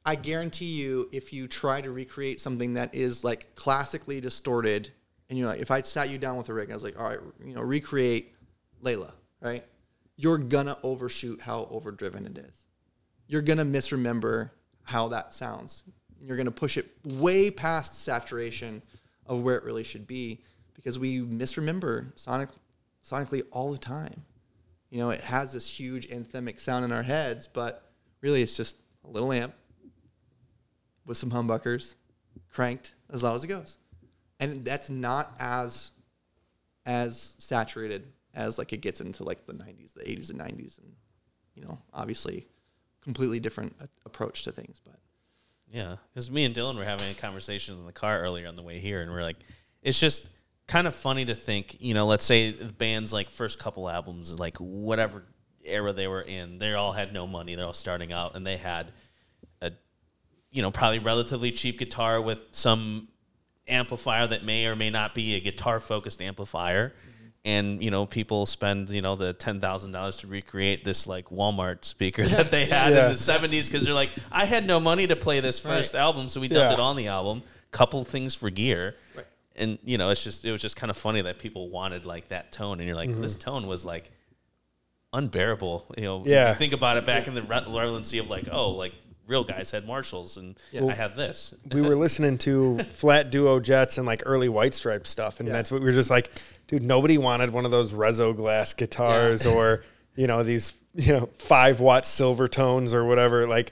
I guarantee you, if you try to recreate something that is like classically distorted, and you're like, if I sat you down with a rig, I was like, all right, you know, recreate Layla, right? You're gonna overshoot how overdriven it is. You're gonna misremember how that sounds. You're gonna push it way past saturation of where it really should be because we misremember sonic, sonically all the time. You know, it has this huge anthemic sound in our heads, but really it's just a little amp with some humbuckers, cranked as loud as it goes. And that's not as as saturated as like it gets into like the 90s, the 80s and 90s and you know, obviously completely different approach to things, but Yeah, because me and Dylan were having a conversation in the car earlier on the way here, and we're like, it's just kind of funny to think, you know, let's say the band's like first couple albums, like whatever era they were in, they all had no money, they're all starting out, and they had a, you know, probably relatively cheap guitar with some amplifier that may or may not be a guitar focused amplifier. And you know, people spend you know the ten thousand dollars to recreate this like Walmart speaker that they had Yeah. in the seventies because they're like, I had no money to play this first Right. album, so we dubbed Yeah. it on the album. Couple things for gear, Right. and you know, it's just it was just kind of funny that people wanted like that tone, and you're like, mm-hmm. this tone was like unbearable. You know, Yeah. you think about it back in the re- relevancy of like, oh, like real guys had Marshalls, and Yeah. I had this. we were listening to flat duo jets and like early white stripe stuff and Yeah. that's what we were just like dude nobody wanted one of those rezo glass guitars or you know these you know five watt Silvertones or whatever like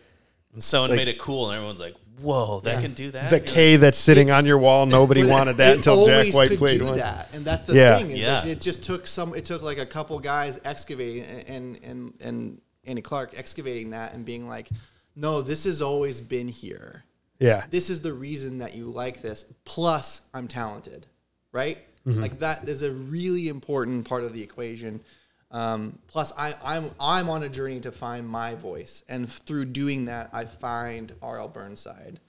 And someone Like- made it cool, and everyone's like, "Whoa, that can do that." the You're K that's sitting on your wall nobody it- wanted that it until Jack always White could played do one that, and that's the Yeah. thing. Is Yeah. that it just took some. It took like a couple guys excavating and and and Andy Clark excavating that and being like, no, this has always been here. yeah This is the reason that you like this. Plus, I'm talented, right? Like that is a really important part of the equation. Um, plus, I, I'm I'm on a journey to find my voice, and through doing that, I find R.L. Burnside,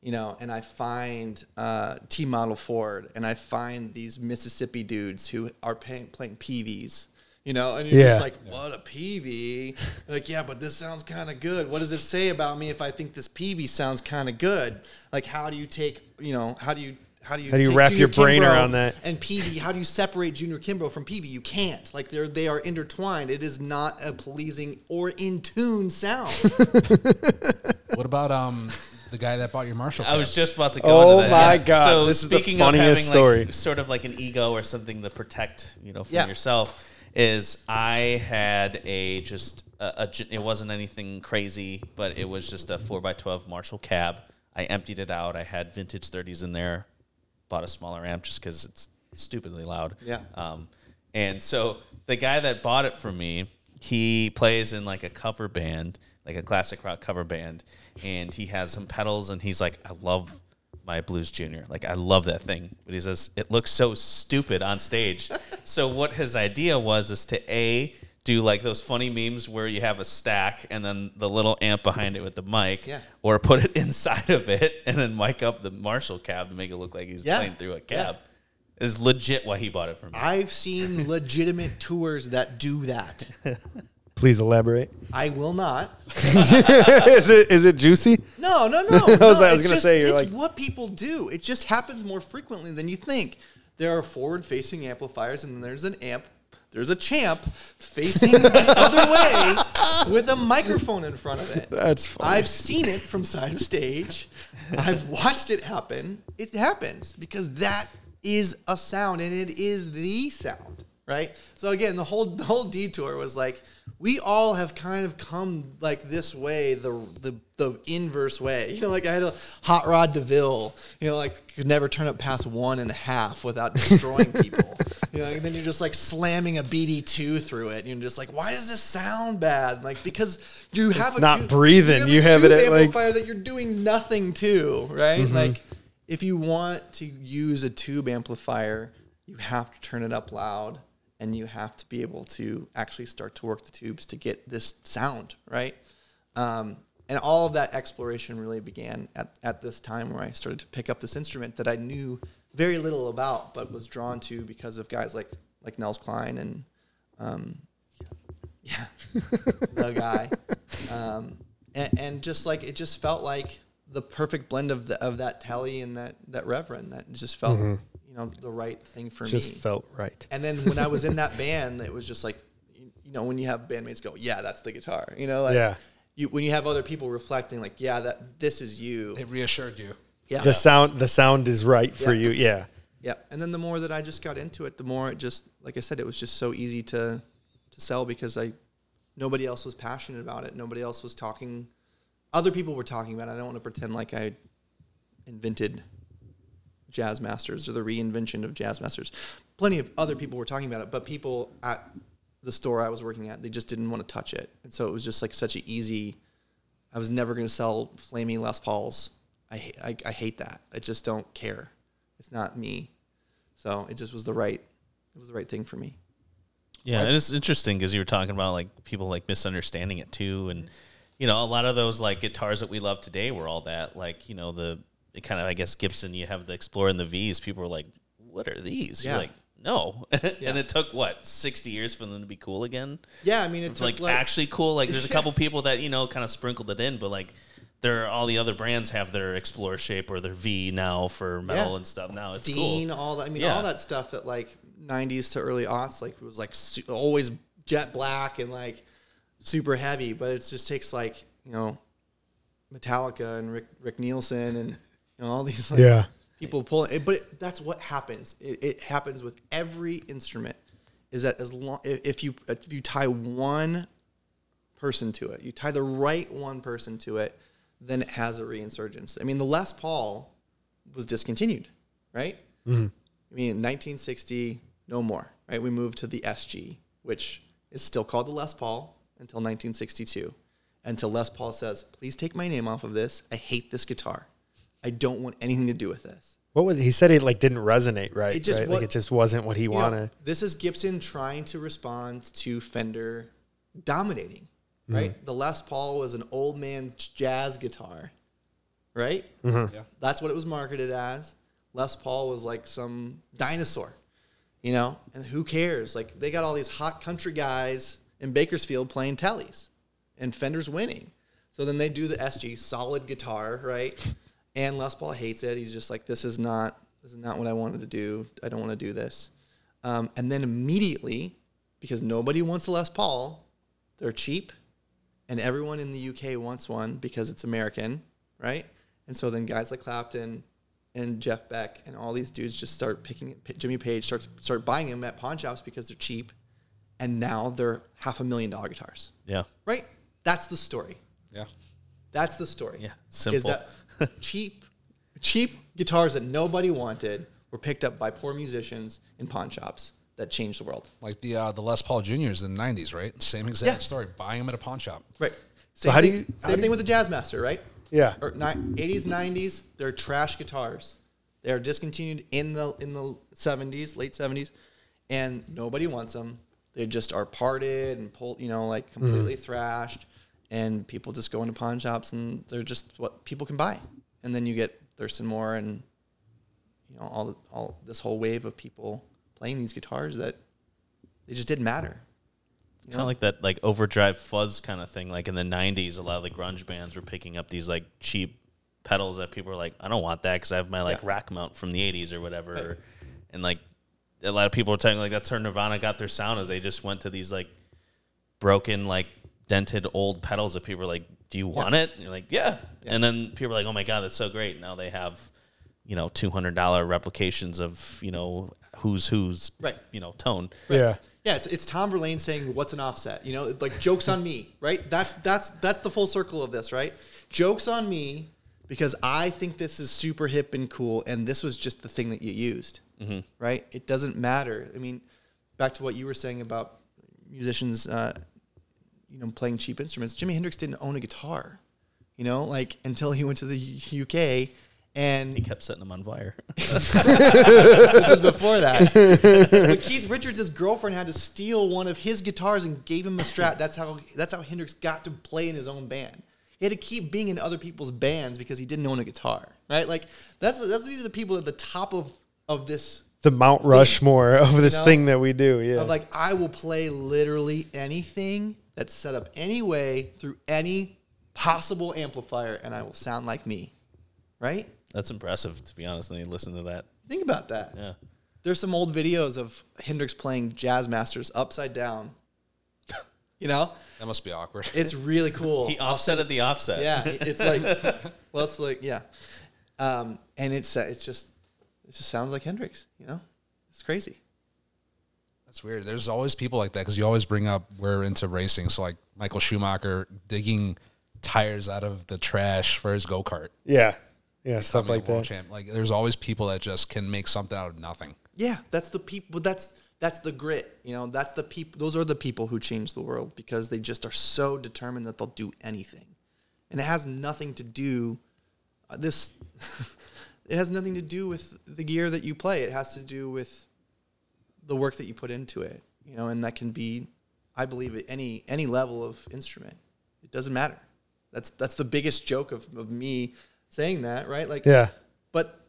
you know, and I find uh, T Model Ford, and I find these Mississippi dudes who are paying, playing Peaveys, you know, and you're Yeah. just like, what a Peavey? like, yeah, but this sounds kind of good. What does it say about me if I think this Peavey sounds kind of good? Like, how do you take, you know, how do you how do you How do you wrap Junior your brain Kimbrough around that? And Peavey, how do you separate Junior Kimbrough from Peavey? You can't. Like they're they are intertwined. It is not a pleasing or in tune sound. What about um the guy that bought your Marshall? I was just about to go. Oh into that. my God, So this is the speaking funniest of having story. like sort of like an ego or something to protect, you know, from Yeah. yourself, is I had a just a, a gen- it wasn't anything crazy, but it was just a four x twelve Marshall cab. I emptied it out. I had vintage thirties in there. Bought a smaller amp just because it's stupidly loud. Yeah. Um, and so the guy that bought it from me he plays in like a cover band, like a classic rock cover band, and he has some pedals, and he's like, I love my Blues Junior, like I love that thing, but he says it looks so stupid on stage. so what his idea was is to a do like those funny memes where you have a stack and then the little amp behind it with the mic, Yeah. or put it inside of it and then mic up the Marshall cab to make it look like he's Yeah. playing through a Yeah. cab. Is legit why he bought it from me. I've seen legitimate tours that do that. Please elaborate. I will not. is it is it juicy? No, no, no. I was- no, I was gonna just- say, you're it's like- what people do. It just happens more frequently than you think. There are forward-facing amplifiers, and then there's an amp. There's a champ facing the other way with a microphone in front of it. That's funny. I've seen it from side of stage. I've watched it happen. It happens because that is a sound, and it is the sound, right? So again, the whole the whole detour was like we all have kind of come like this way, the the the inverse way. You know, like I had a hot rod Deville. You know, like could never turn up past one and a half without destroying people. You know, and then you're just like slamming a BD2 through it. And you're just like, why does this sound bad? Like because you have a not tube- breathing. a You have it at, like- amplifier that you're doing nothing to, right? Mm-hmm. Like if you want to use a tube amplifier, you have to turn it up loud and you have to be able to actually start to work the tubes to get this sound, right? Um, and all of that exploration really began at, at this time where I started to pick up this instrument that I knew very little about, but was drawn to because of guys like like Nels Cline and um, yeah, the guy, um, and, and just like it just felt like the perfect blend of the, of that telly and that that reverend. That just felt you know the right thing for Mm-hmm. just felt right. And then when I was in that band, it was just like, you you know, when you have bandmates go, yeah, that's the guitar. You know, like Yeah. You, when you have other people reflecting, like, yeah, that this is you. It reassured you. Yeah. The sound the sound is right for you. Yeah. Yeah. And then the more that I just got into it, the more it just, like I said, it was just so easy to to sell because I nobody else was passionate about it. Nobody else was talking. Other people were talking about it. I don't want to pretend like I invented jazz masters or the reinvention of jazz masters. Plenty of other people were talking about it, but people at the store I was working at, they just didn't want to touch it. And so it was just like such an easy I was never going to sell flaming Les Pauls. I, I I hate that. I just don't care. It's not me. So it just was the right it was the right thing for me. Yeah, and it's interesting because you were talking about like people like misunderstanding it too, and mm-hmm. you know a lot of those like guitars that we love today were all that like you know the it kind of I guess Gibson you have the Explorer and the V's. People were like, "What are these?" Yeah. You're like, "No," and it took what sixty years for them to be cool again. Yeah, I mean it's It's like, actually cool. Like there's a couple people that you know kind of sprinkled it in, but like there are all the other brands have their Explorer shape or their V now for metal Yeah. and stuff. Now it's Dean, cool. all that. I mean, Yeah. all that stuff that like '90s to early aughts, like it was like always jet black and like super heavy. But it just takes like you know Metallica and Rick Rick Nielsen and know all these like, Yeah. people pulling. It, eh, but it, that's what happens. It, it happens with every instrument. Is that as long if you if you tie one person to it, you tie the right one person to it, then it has a reinsurgence. I mean, the Les Paul was discontinued, right? Mm-hmm. I mean, in 1960, no more, right? We moved to the SG, which is still called the Les Paul until 1962. Until Les Paul says, please take my name off of this. I hate this guitar. I don't want anything to do with this. What was he said? It like didn't resonate right. It just right? wa- like it just wasn't what he You know, wanted. this is Gibson trying to respond to Fender dominating, mm-hmm. right? The Les Paul was an old man jazz guitar, right? Mm-hmm. Yeah. That's what it was marketed as. Les Paul was like some dinosaur, you know? And who cares? Like they got all these hot country guys in Bakersfield playing tellies and Fender's winning. So then they do the SG solid guitar, right? And Les Paul hates it. He's just like, this is not this is not what I wanted to do. I don't want to do this. Um, and then immediately, because nobody wants a Les Paul, they're cheap, and everyone in the UK wants one because it's American, right? And so then guys like Clapton and Jeff Beck and all these dudes just start picking Jimmy Page starts start buying them at pawn shops because they're cheap, and now they're half a million dollar guitars, Yeah, right? That's the story. Yeah. That's the story. Yeah, Is simple. that cheap, cheap guitars that nobody wanted were picked up by poor musicians in pawn shops that changed the world. Like the uh, the Les Paul Juniors in the '90s, right? Same exact Yeah. story. Buying them at a pawn shop. Right. Same how do thing, you- how same do thing you- with the Jazzmaster, right? Yeah. Or ni- 80s, 90s, they're trash guitars. They are discontinued in the in the 70s, late 70s, and nobody wants them. They just are parted and pulled, you know, like completely thrashed, and people just go into pawn shops and they're just what people can buy. And then you get Thurston Moore and you know all all this whole wave of people playing these guitars that they just didn't matter. You Kind of like that, like overdrive fuzz kind of thing. Like in the '90s, a lot of the grunge bands were picking up these like cheap pedals that people were like, "I don't want that because I have my like Yeah. rack mount from the '80s or whatever." And like a lot of people were telling like that's how Nirvana got their sound, is they just went to these like broken, like dented old pedals that people were like, "Do you want it?" And you're like, "Yeah." And then people are like, "Oh my god, that's so great!" Now they have, you know, two hundred dollar replications of you know who's who's Right. you know tone. Yeah. Yeah, it's, it's Tom Verlaine saying, "What's an offset?" You know, like jokes on me, right? That's that's that's the full circle of this, right? Jokes on me because I think this is super hip and cool, and this was just the thing that you used, right? It doesn't matter. I mean, back to what you were saying about musicians, uh, you know, playing cheap instruments. Jimi Hendrix didn't own a guitar, you know, like until he went to the UK, and He kept setting them on fire. this was before that. but Keith Richards' girlfriend had to steal one of his guitars and gave him a Strat. That's how that's how Hendrix got to play in his own band. He had to keep being in other people's bands because he didn't own a guitar, right? Like that's that's these are the people at the top of of this. The Mount Rushmore of this know? thing that we do. Yeah. Of like I will play literally anything that's set up any way through any possible amplifier, and I will sound like me, right? That's impressive, to be honest. When you listen to that, Think about that. yeah. There's some old videos of Hendrix playing jazz masters upside down. You know, That must be awkward. it's really cool. He offsetted the offset. yeah, it's like, well, it's like, yeah, um, and it's uh, it's just it just sounds like Hendrix. You know, it's crazy. That's weird. There's always people like that because you always bring up we're into racing. So like Michael Schumacher digging tires out of the trash for his go kart. yeah. Yeah. Stuff like that. Champ. Like there's always people that just can make something out of nothing. Yeah, that's the people. That's that's the grit. You know, that's the people. Those are the people who change the world because they just are so determined that they'll do anything, and it has nothing to do. Uh, this, it has nothing to do with the gear that you play. It has to do with the work that you put into it. You know, and that can be, I believe, at any any level of instrument. It doesn't matter. That's that's the biggest joke of, of me saying that, right? Like, Yeah. but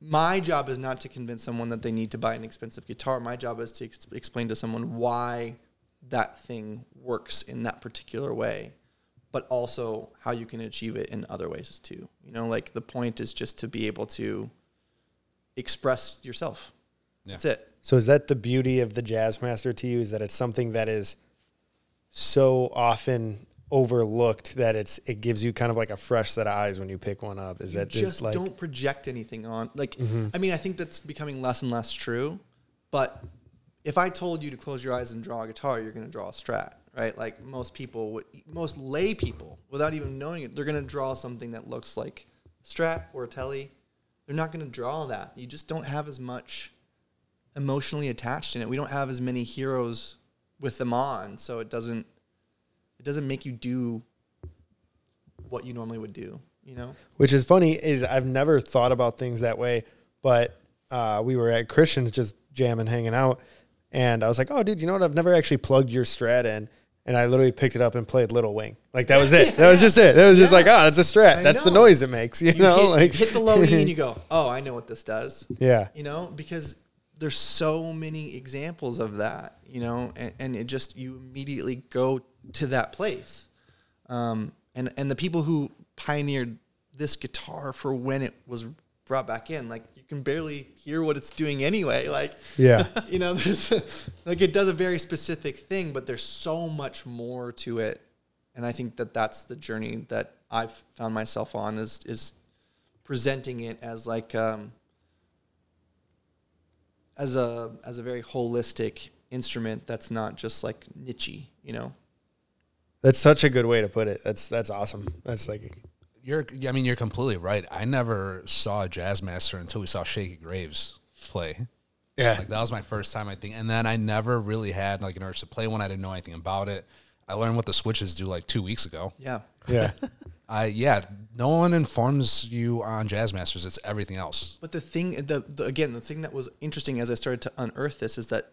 my job is not to convince someone that they need to buy an expensive guitar. My job is to ex- explain to someone why that thing works in that particular way, but also how you can achieve it in other ways too. You know, like the point is just to be able to express yourself. Yeah. That's it. So is that the beauty of the Jazzmaster to you? Is that it's something that is so often overlooked that it's it gives you kind of like a fresh set of eyes when you pick one up? Is you that just just like don't project anything on like mm-hmm. i mean i think that's becoming less and less true but if i told you to close your eyes and draw a guitar you're going to draw a strat right like most people would most lay people without even knowing it they're going to draw something that looks like a strat or a telly they're not going to draw that you just don't have as much emotionally attached in it we don't have as many heroes with them on so it doesn't it doesn't make you do what you normally would do you know Which is funny is I've never thought about things that way, but uh, we were at Christian's just jamming, hanging out, and I was like, "Oh, dude, you know what? I've never actually plugged your Strat in." And I literally picked it up and played Little Wing. Like that was it. That was just it. That was just Yeah. like, oh, that's a Strat. I that's the noise it makes. You, you know, hit, like you hit the low E and you go, oh, I know what this does. yeah, You know, because there's so many examples of that. You know, and, and it just you immediately go to that place. Um, and and the people who pioneered this guitar for when it was brought back in, like you can barely hear what it's doing anyway. Like yeah, you know, there's like it does a very specific thing, but there's so much more to it, and I think that that's the journey that I've found myself on is is presenting it as like um, as a as a very holistic instrument that's not just like nichey, you know. that's such a good way to put it. That's that's awesome. That's like You're, I mean, you're completely right. I never saw a jazz master until we saw Shakey Graves play. Yeah. Like that was my first time, I think. And then I never really had like an urge to play one. I didn't know anything about it. I learned what the switches do like two weeks ago. Yeah. Yeah. I yeah, no one informs you on Jazz Masters. It's everything else. But the thing, the, the again, the thing that was interesting as I started to unearth this is that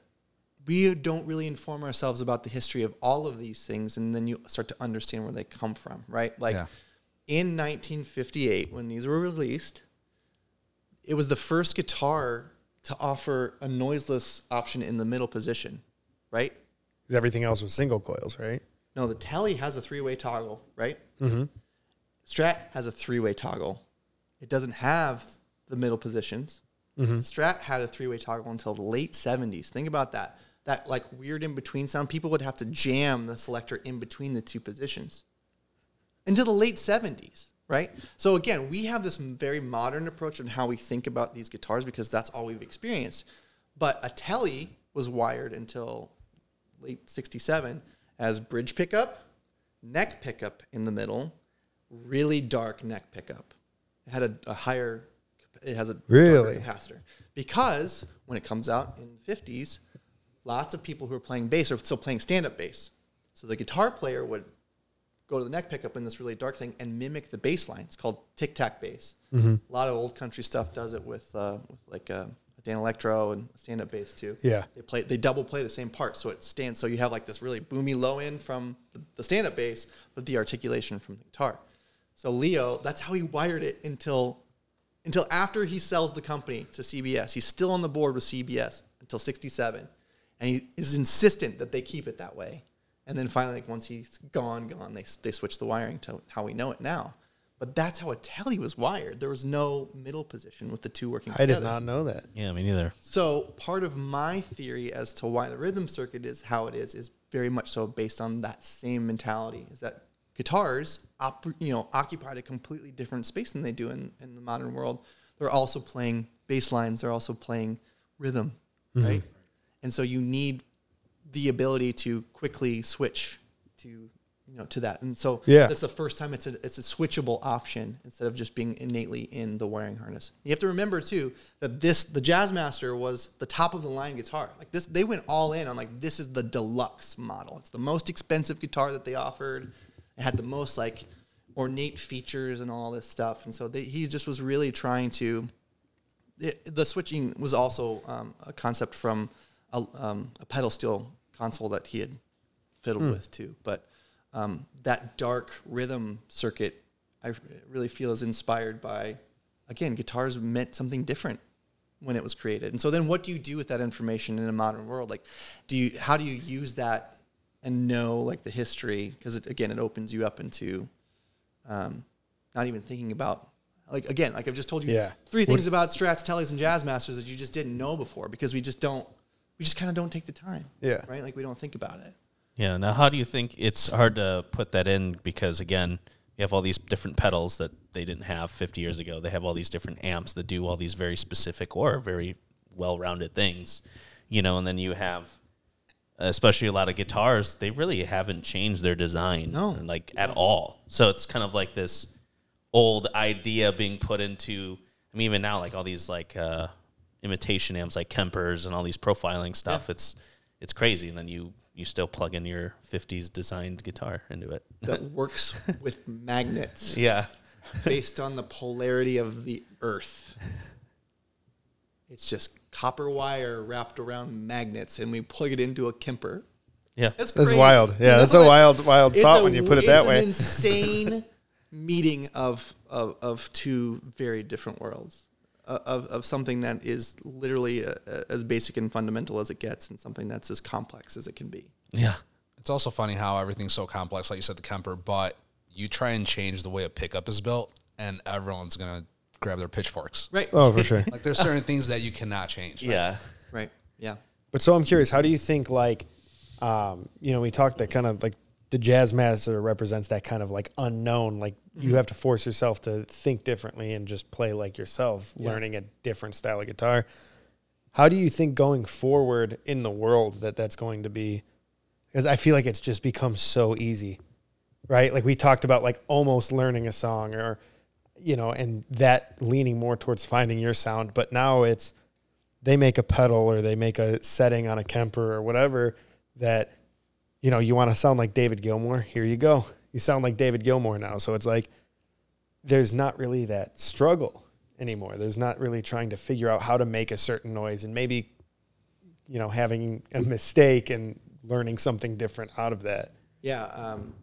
we don't really inform ourselves about the history of all of these things, and then you start to understand where they come from, right? Like Yeah. in 1958, when these were released, it was the first guitar to offer a noiseless option in the middle position, right? Because everything else was single coils, right? No, the Tele has a three-way toggle, right? Mm-hmm. Strat has a three-way toggle. It doesn't have the middle positions. Mm-hmm. Strat had a three-way toggle until the late '70s. Think about that. That like weird in between sound. People would have to jam the selector in between the two positions until the late '70s, right? So again, we have this very modern approach on how we think about these guitars because that's all we've experienced. But a Tele was wired until late 67 as bridge pickup, neck pickup in the middle, really dark neck pickup. It had a, a higher, it has a Really? capacitor. Because when it comes out in the 50s, lots of people who are playing bass are still playing stand up bass. So the guitar player would go to the neck pickup in this really dark thing and mimic the bass line. It's called tic tac bass. Mm-hmm. A lot of old country stuff does it with, uh, with like uh, a Danelectro and stand up bass too. Yeah. They play they double play the same part, so it stands. So you have like this really boomy low end from the, the stand up bass, but the articulation from the guitar. So Leo, that's how he wired it until until after he sells the company to CBS. He's still on the board with CBS until '67, and he is insistent that they keep it that way. And then finally, like once he's gone, gone, they they switch the wiring to how we know it now. But that's how a telly was wired. There was no middle position with the two working I together. did not know that. Yeah, me neither. So part of my theory as to why the rhythm circuit is how it is is very much so based on that same mentality. Is that guitars, op- you know, occupied a completely different space than they do in, in the modern world. They're also playing bass lines. They're also playing rhythm, mm-hmm. right? And so you need the ability to quickly switch to you know to that. And so Yeah. that's the first time it's a it's a switchable option instead of just being innately in the wiring harness. You have to remember too that this the Jazzmaster was the top of the line guitar. Like this, they went all in on like this is the deluxe model. It's the most expensive guitar that they offered. It had the most like ornate features and all this stuff. And so they, he just was really trying to it, the switching was also um, a concept from a, um, a pedal steel console that he had fiddled with too. But um, that dark rhythm circuit, I really feel is inspired by, again, guitars meant something different when it was created. And so then, what do you do with that information in a modern world? Like, do you how do you use that and know like the history? Because it, again, it opens you up into um, not even thinking about like again, like I've just told you Yeah. three things about Strats, Tellys, and Jazz Masters that you just didn't know before because we just don't, we just kind of don't take the time. Yeah. Right? Like we don't think about it. Yeah. Now, how do you think it's hard to put that in? Because again, you have all these different pedals that they didn't have 50 years ago. They have all these different amps that do all these very specific or very well-rounded things, you know. And then you have, especially a lot of guitars, they really haven't changed their design, No. like at all. So it's kind of like this old idea being put into. I mean, even now, like all these like uh, imitation amps, like Kempers and all these profiling stuff. It's it's crazy, and then you you still plug in your '50s designed guitar into it. That works with magnets yeah, based on the polarity of the earth. It's just copper wire wrapped around magnets, and we plug it into a Kemper. yeah, That's, That's wild. Yeah, that's a wild, wild thought a when you put it w- that it's way. An insane meeting of, of of two very different worlds. Of, of something that is literally uh, uh, as basic and fundamental as it gets, and something that's as complex as it can be. yeah, It's also funny how everything's so complex, like you said, the Kemper, but you try and change the way a pickup is built, and everyone's gonna grab their pitchforks. Right. Oh, for sure. Like there's certain things that you cannot change. yeah. Right. Yeah. But so I'm curious, how do you think like, um, you know, we talked that kind of like the jazz master represents that kind of like unknown, like you have to force yourself to think differently and just play like yourself, learning a different style of guitar. How do you think going forward in the world that that's going to be? Because I feel like it's just become so easy, right? Like we talked about like almost learning a song or, you know, and that leaning more towards finding your sound. But now it's, they make a pedal or they make a setting on a Kemper or whatever that you know you want to sound like David Gilmour. Here you go. You sound like David Gilmour now. So it's like there's not really that struggle anymore. There's not really trying to figure out how to make a certain noise and maybe you know having a mistake and learning something different out of that. Yeah, um,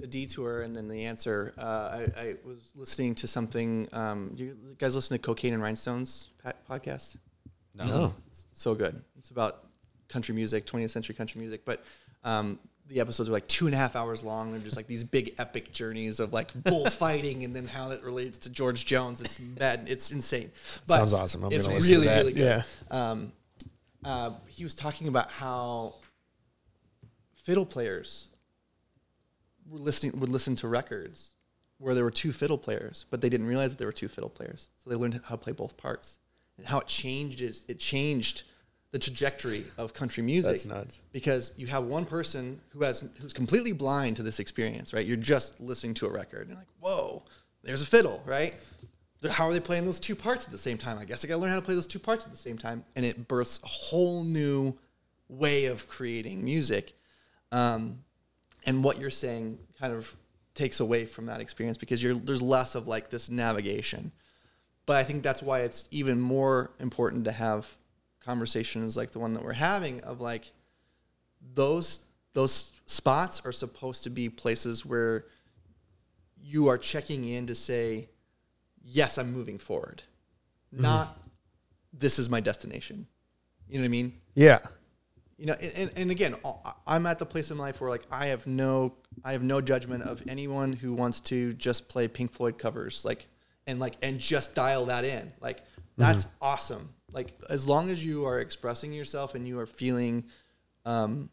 a, a detour and then the answer. Uh, I, I was listening to something. Um, you guys listen to Cocaine and Rhinestones podcast? No. It's so good. It's about country music, 20th century country music. But um, the episodes are like two and a half hours long. They're just like these big epic journeys of like bullfighting and then how it relates to George Jones. It's mad. It's insane. But Sounds awesome. I'm it's gonna listen to really, that. really good. Yeah. Um, uh, he was talking about how fiddle players were listening would listen to records where there were two fiddle players, but they didn't realize that there were two fiddle players. So they learned how to play both parts and how it changes. It changed the trajectory of country music. That's nuts. Because you have one person who has who's completely blind to this experience, right? You're just listening to a record and you're like, whoa, there's a fiddle, right? How are they playing those two parts at the same time? I guess I gotta learn how to play those two parts at the same time. And it births a whole new way of creating music. Um, and what you're saying kind of takes away from that experience because you're there's less of like this navigation. But I think that's why it's even more important to have conversations like the one that we're having of like those those spots are supposed to be places where you are checking in to say yes i'm moving forward mm-hmm. not this is my destination you know what i mean Yeah. You know and, and again i'm at the place in life where like i have no i have no judgment of anyone who wants to just play pink floyd covers like and like and just dial that in. Like that's awesome. Like as long as you are expressing yourself and you are feeling um,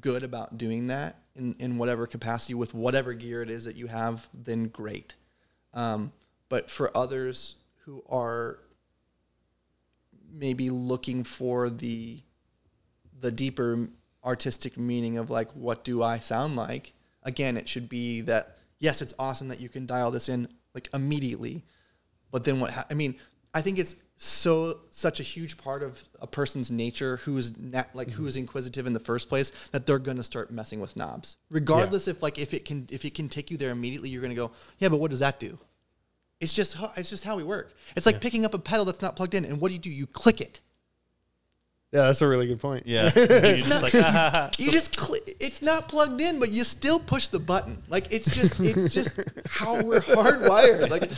good about doing that in, in whatever capacity with whatever gear it is that you have then great. Um, but for others who are maybe looking for the the deeper artistic meaning of like what do I sound like? Again it should be that yes it's awesome that you can dial this in like immediately. But then what ha- I mean I think it's so such a huge part of a person's nature who's na- like who mm-hmm. is inquisitive in the first place that they're going to start messing with knobs. Regardless if like if it can if it can take you there immediately you're going to go yeah but what does that do? It's just how, it's just how we work. It's like picking up a pedal that's not plugged in and what do you do? You click it Yeah, that's a really good point. Yeah. You're just not- like, "Ah, ha, ha." you just cl- it's not plugged in but you still push the button like it's just it's just how we're hardwired like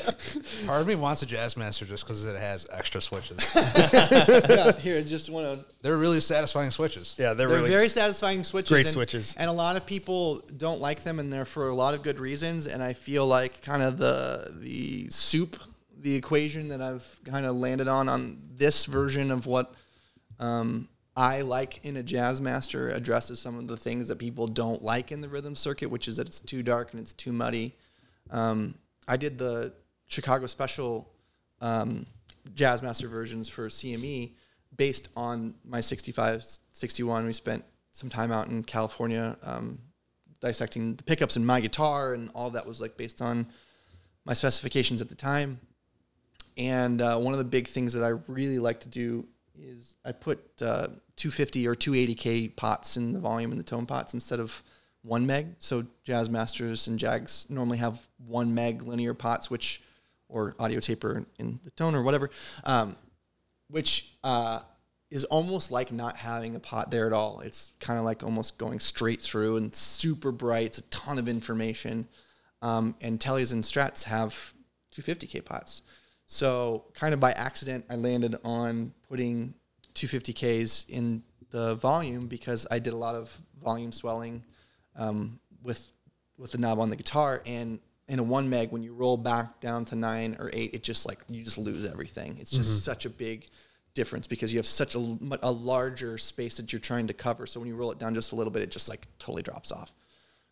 Part of me wants a Jazzmaster just because it has extra switches. yeah, here I just want to They're really satisfying switches. Yeah, they're, they're really very satisfying switches great and, switches. and a lot of people don't like them and they're for a lot of good reasons and i feel like kind of the the soup the equation that i've kind of landed on on this version of what um, i like in a jazz master addresses some of the things that people don't like in the rhythm circuit which is that it's too dark and it's too muddy. Um, i did the chicago special um, jazz master versions for cme based on my 65 61 we spent some time out in california um, dissecting the pickups in my guitar and all that was like based on my specifications at the time. And uh, one of the big things that i really like to do is i put uh, 250 or 280k pots in the volume in the tone pots instead of one meg so jazz masters and jags normally have one meg linear pots which or audio taper in the tone or whatever um, which uh, is almost like not having a pot there at all. It's kind of like almost going straight through and super bright. It's a ton of information. Um, and Tellys and Strats have 250k pots. So kind of by accident, I landed on putting 250ks in the volume because I did a lot of volume swelling um, with with the knob on the guitar. And in a one meg when you roll back down to nine or eight it just like you just lose everything. It's just such a big difference because you have such a, a larger space that you're trying to cover. So when you roll it down just a little bit it just like totally drops off.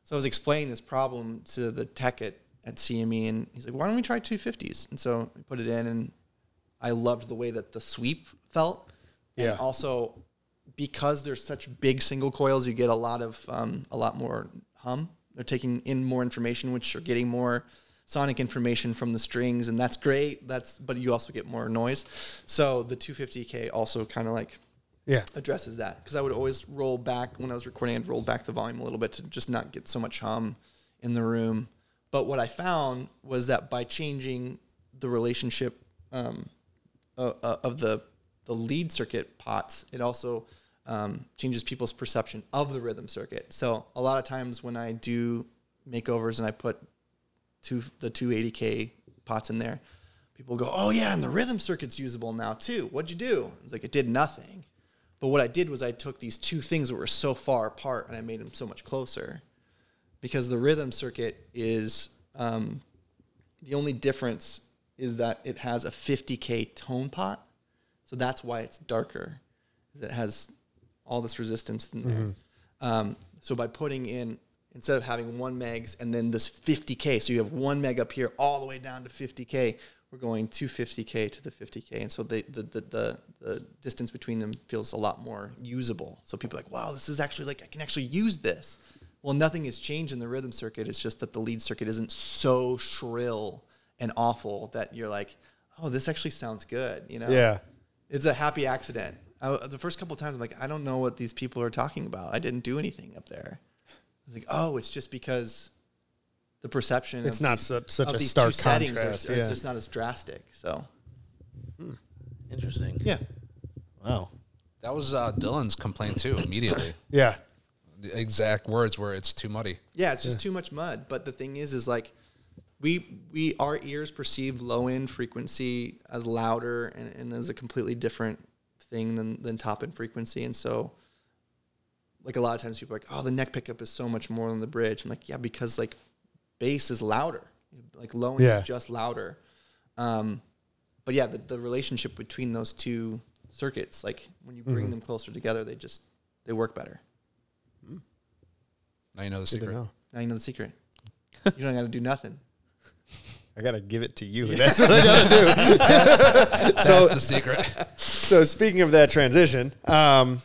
So i was explaining this problem to the tech at, at cme and he's like why don't we try 250s and so i put it in and i loved the way that the sweep felt and Yeah. also because there's such big single coils, you get a lot of um, a lot more hum. They're taking in more information, which are getting more sonic information from the strings, and that's great. That's but you also get more noise. So the 250k also kind of like Yeah. addresses that because I would always roll back when I was recording. I'd roll back the volume a little bit to just not get so much hum in the room. But what I found was that by changing the relationship um, uh, uh, of the the lead circuit pots, it also um, changes people's perception of the rhythm circuit. So a lot of times when I do makeovers and I put two the 280k pots in there, people go, "Oh yeah, and the rhythm circuit's usable now too. What'd you do?" It's like it did nothing. But what I did was I took these two things that were so far apart and I made them so much closer. Because the rhythm circuit is um, the only difference is that it has a 50k tone pot, so that's why it's darker. It has all this resistance in there. Um, so by putting in instead of having one megs and then this 50k, so you have one meg up here all the way down to 50k. We're going 250k to the 50k, and so the the, the the the distance between them feels a lot more usable. So people are like, wow, this is actually like I can actually use this. Well, nothing has changed in the rhythm circuit. It's just that the lead circuit isn't so shrill and awful that you're like, oh, this actually sounds good. You know? Yeah. It's a happy accident. I, the first couple of times, I'm like, I don't know what these people are talking about. I didn't do anything up there. I was like, oh, it's just because the perception. It's of not these, su- such of a these stark two settings contrast, are, it's just not as drastic. So hmm. Interesting. yeah, Wow. That was uh, Dylan's complaint too. Immediately, Yeah. The exact words where it's too muddy. yeah, it's just too much mud. But the thing is, is like we we our ears perceive low end frequency as louder and, and as a completely different thing than than top end frequency, and so like a lot of times people are like, oh, the neck pickup is so much more than the bridge. I'm like, yeah, because like bass is louder, like low end Yeah. is just louder. Um, but yeah, the, the relationship between those two circuits, like when you bring them closer together, they just they work better. Now you know the Good to secret. know. Now you know the secret. you don't got to do nothing. I gotta give it to you. That's what I gotta do. so, That's the secret. so speaking of that transition, um,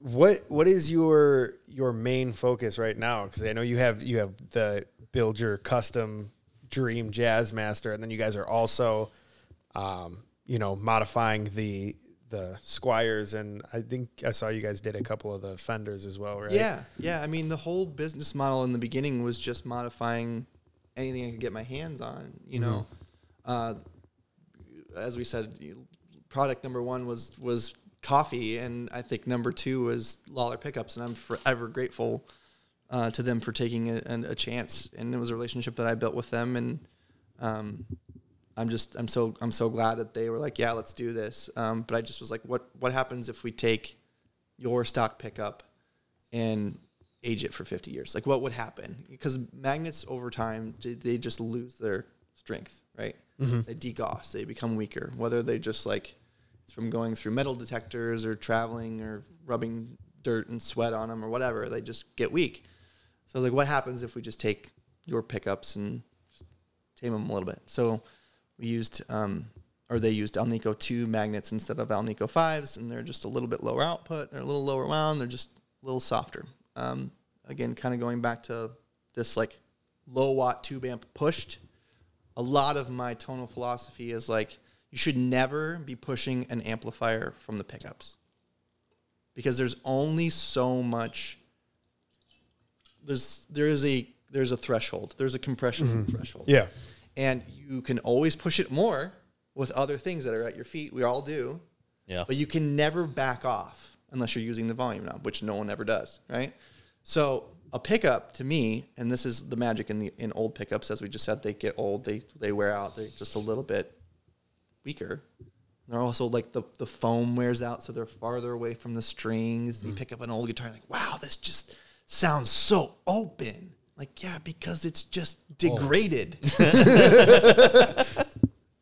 what what is your your main focus right now? Because I know you have you have the build your custom dream jazz master, and then you guys are also, um, you know, modifying the the Squiers, and I think I saw you guys did a couple of the fenders as well, right? Yeah, yeah. I mean, the whole business model in the beginning was just modifying anything I could get my hands on. You know, uh, as we said, product number one was was coffee, and I think number two was Lollar pickups, and I'm forever grateful uh, to them for taking a, a chance. And it was a relationship that I built with them, and um, I'm just I'm so I'm so glad that they were like, yeah, let's do this. Um, but I just was like, what what happens if we take your stock pickup and age it for 50 years? Like, what would happen? Because magnets over time, they- just lose their strength, right? They degauss, they become weaker. Whether they just like it's from going through metal detectors or traveling or rubbing dirt and sweat on them or whatever, they just get weak. So I was like, what happens if we just take your pickups and just tame them a little bit? So we used, um, or they used Alnico 2 magnets instead of Alnico 5s, and they're just a little bit lower output. They're a little lower wound. They're just a little softer. Um, again, kind of going back to this like low watt tube amp pushed. A lot of my tonal philosophy is like, you should never be pushing an amplifier from the pickups because there's only so much there's there is a there's a threshold there's a compression threshold Yeah. And you can always push it more with other things that are at your feet we all do Yeah. but you can never back off unless you're using the volume knob which no one ever does right so a pickup to me and this is the magic in the in old pickups as we just said they get old they they wear out they're just a little bit weaker they're also like the, the foam wears out, so they're farther away from the strings. You mm-hmm. pick up an old guitar, like, wow, this just sounds so open. Like, yeah, because it's just oh. degraded.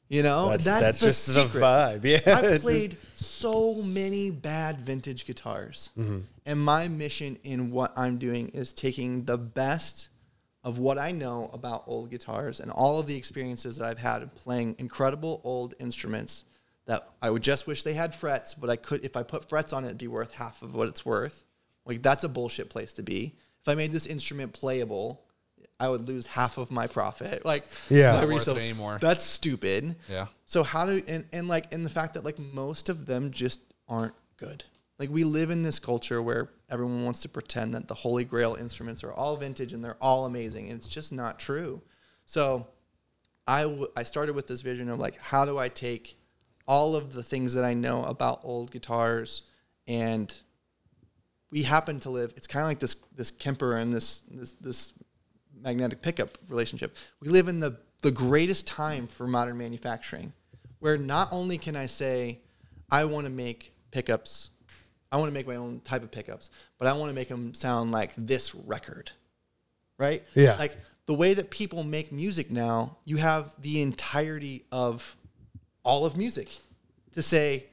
you know, That's, that's, that's the just the secret. vibe. Yeah. I've played so many bad vintage guitars. Mm-hmm. And my mission in what I'm doing is taking the best of what I know about old guitars and all of the experiences that I've had in playing incredible old instruments that I would just wish they had frets, but I could if I put frets on it, it'd be worth half of what it's worth. Like that's a bullshit place to be. If I made this instrument playable, I would lose half of my profit. Like, Yeah. Not worth it anymore. That's stupid. Yeah. So how do and, and like and the fact that like most of them just aren't good. Like we live in this culture where everyone wants to pretend that the holy grail instruments are all vintage and they're all amazing and it's just not true. So I w- I started with this vision of like how do I take all of the things that I know about old guitars and we happen to live it's kind of like this this Kemper and this this this magnetic pickup relationship. We live in the the greatest time for modern manufacturing where not only can I say I want to make pickups I want to make my own type of pickups, but I want to make them sound like this record. Right? Yeah. Like the way that people make music now, you have the entirety of all of music to say,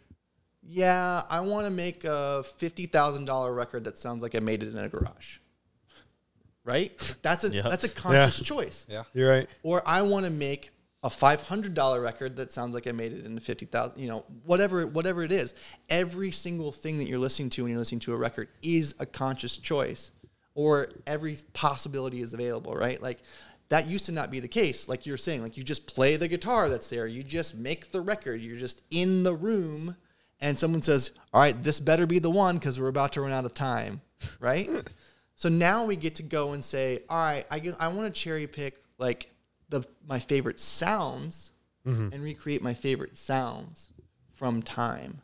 yeah, I want to make a $50,000 record that sounds like I made it in a garage. Right? That's a Yeah. that's a conscious choice. Yeah. You're right. Or I want to make a five hundred dollar record that sounds like I made it in a fifty thousand. You know, whatever whatever it is. Every single thing that you're listening to when you're listening to a record is a conscious choice, or every possibility is available. Right? Like that used to not be the case. Like you're saying, like you just play the guitar that's there. You just make the record. You're just in the room, and someone says, "All right, this better be the one because we're about to run out of time." Right? So now we get to go and say, all right, I, get, I want to cherry pick like the my favorite sounds mm-hmm. and recreate my favorite sounds from time,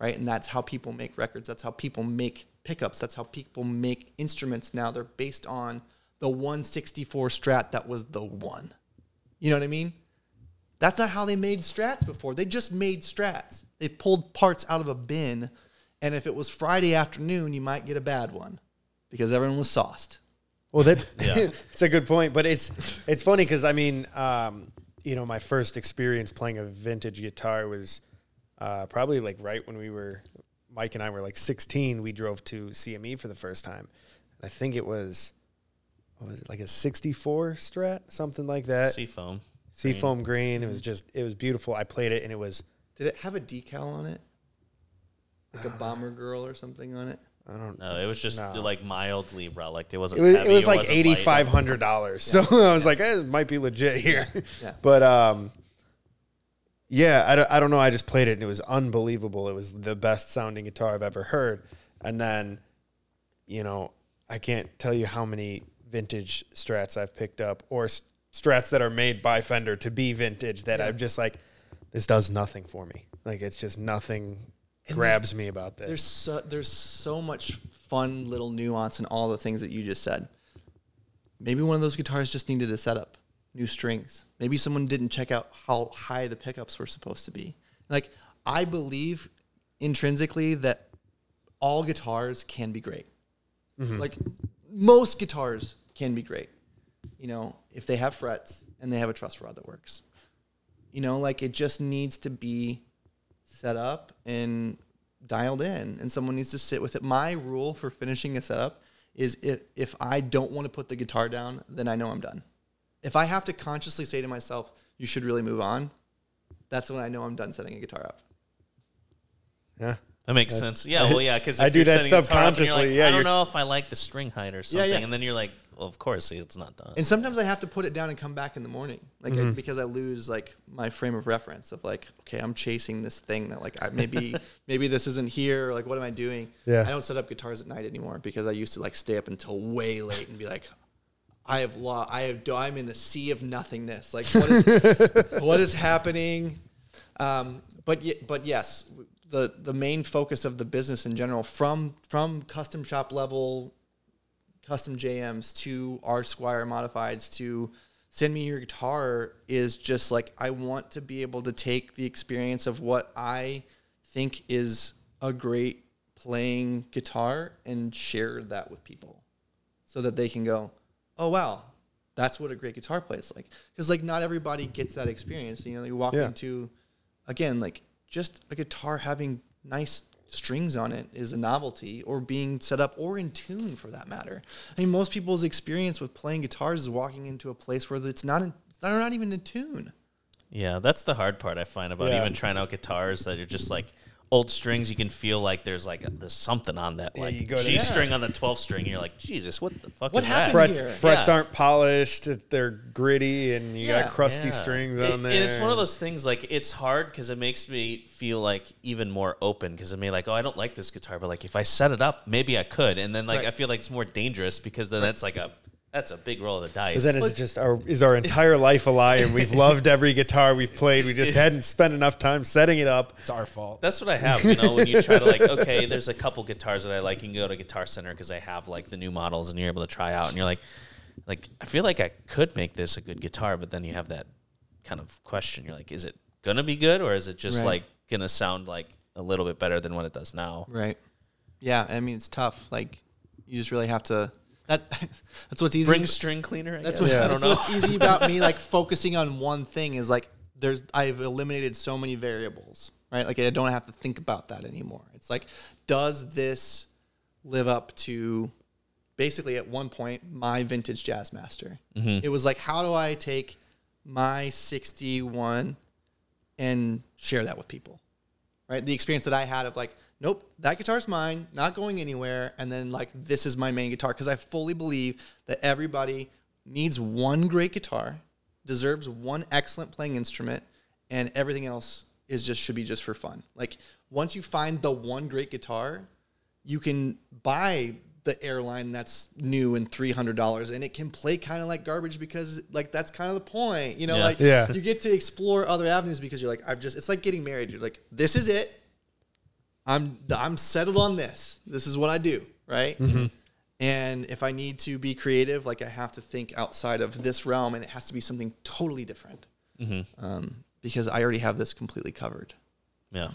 right? And that's how people make records. That's how people make pickups. That's how people make instruments now. They're based on the 164 Strat that was the one. You know what I mean? That's not how they made strats before. They just made strats. They pulled parts out of a bin, and if it was Friday afternoon, you might get a bad one because everyone was sauced. Well, that Yeah. it's a good point, but it's it's funny because I mean, um, you know, my first experience playing a vintage guitar was uh, probably like right when we were Mike and I were like 16. We drove to CME for the first time, and I think it was what was it like a 64 Strat, something like that, Seafoam. seafoam green. It was just it was beautiful. I played it and it was Did it have a decal on it? Like a bomber girl or something on it? I don't. Know. It was just No. like mildly relic. It wasn't. It was, heavy, it was like eighty five hundred dollars. So I was like, eh, it might be legit here. Yeah. But um, yeah, I don't, I don't know. I just played it and it was unbelievable. It was the best sounding guitar I've ever heard. And then, you know, I can't tell you how many vintage strats I've picked up or strats that are made by Fender to be vintage that I'm just like, this does nothing for me. Like it's just nothing grabs me about this. There's so, there's so much fun little nuance in all the things that you just said. Maybe one of those guitars just needed a setup, new strings. Maybe someone didn't check out how high the pickups were supposed to be. Like I believe intrinsically that all guitars can be great. Mm-hmm. Like most guitars can be great. You know, if they have frets and they have a truss rod that works. You know, like it just needs to be set up and dialed in and someone needs to sit with it. My rule for finishing a setup is if, if I don't want to put the guitar down, then I know I'm done. If I have to consciously say to myself, you should really move on, that's when I know I'm done setting a guitar up. yeah. That makes sense. Yeah, well, yeah, because I do that subconsciously, yeah, I don't know if I like the string height or something, yeah. yeah. and then you're like, well, of course, it's not done. And sometimes I have to put it down and come back in the morning, like Mm-hmm. I, because I lose like my frame of reference of like, okay, I'm chasing this thing that like I, maybe maybe this isn't here. Or, like, what am I doing? Yeah. I don't set up guitars at night anymore because I used to like stay up until way late and be like, I have lost. I have. I'm in the sea of nothingness. Like, what is what is happening? Um, but ye- but yes, the the main focus of the business in general, from from custom shop level custom JMs to R Squier modifieds to send me your guitar is just like I want to be able to take the experience of what I think is a great playing guitar and share that with people so that they can go, "Oh wow, that's what a great guitar plays like." Cuz like not everybody gets that experience. You know, you walk Yeah. into again like just a guitar having nice strings on it is a novelty or being set up or in tune for that matter. I mean most people's experience with playing guitars is walking into a place where it's not in, they're not even in tune. Yeah, that's the hard part I find about Yeah. even trying out guitars that you're just like, old strings, you can feel like there's like a, there's something on that like you go to- G string on the 12th string. And you're like, Jesus, what the fuck What is happened that? frets here. frets Yeah. aren't polished. They're gritty, and you Yeah. got crusty Yeah. strings It- on there. And it's one of those things like it's hard because it makes me feel like even more open because it may like oh I don't like this guitar but like if I set it up maybe I could and then like Right. I feel like it's more dangerous because then that's like a that's a big roll of the dice. But then is it just our is our entire life a lie, and we've loved every guitar we've played. We just hadn't spent enough time setting it up. It's our fault. That's what I have, you know, when you try to like, okay, there's a couple guitars that I like. You can go to Guitar Center because I have like the new models and you're able to try out and you're like, like, I feel like I could make this a good guitar, but then you have that kind of question. You're like, is it gonna be good or is it just Right. like gonna sound like a little bit better than what it does now? Right. Yeah. I mean, it's tough. Like, you just really have to. That that's what's easy. Bring string cleaner. I That's guess. what, I don't that's know. what's easy about me like focusing on one thing is like there's I've eliminated so many variables, right? Like I don't have to think about that anymore. It's like does this live up to basically at one point my vintage jazz master. Mm-hmm. It was like how do I take my 61 and share that with people? Right? The experience that I had of like nope, that guitar's mine, not going anywhere and then like this is my main guitar because I fully believe that everybody needs one great guitar, deserves one excellent playing instrument and everything else is just should be just for fun. Like once you find the one great guitar, you can buy the airline that's new and three hundred dollars, and it can play kind of like garbage because like that's kind of the point, you know. Yeah. Like Yeah. you get to explore other avenues because you're like I've just it's like getting married. You're like this is it. I'm I'm settled on this. This is what I do, right? And if I need to be creative, like I have to think outside of this realm, and it has to be something totally different, um, because I already have this completely covered. yeah.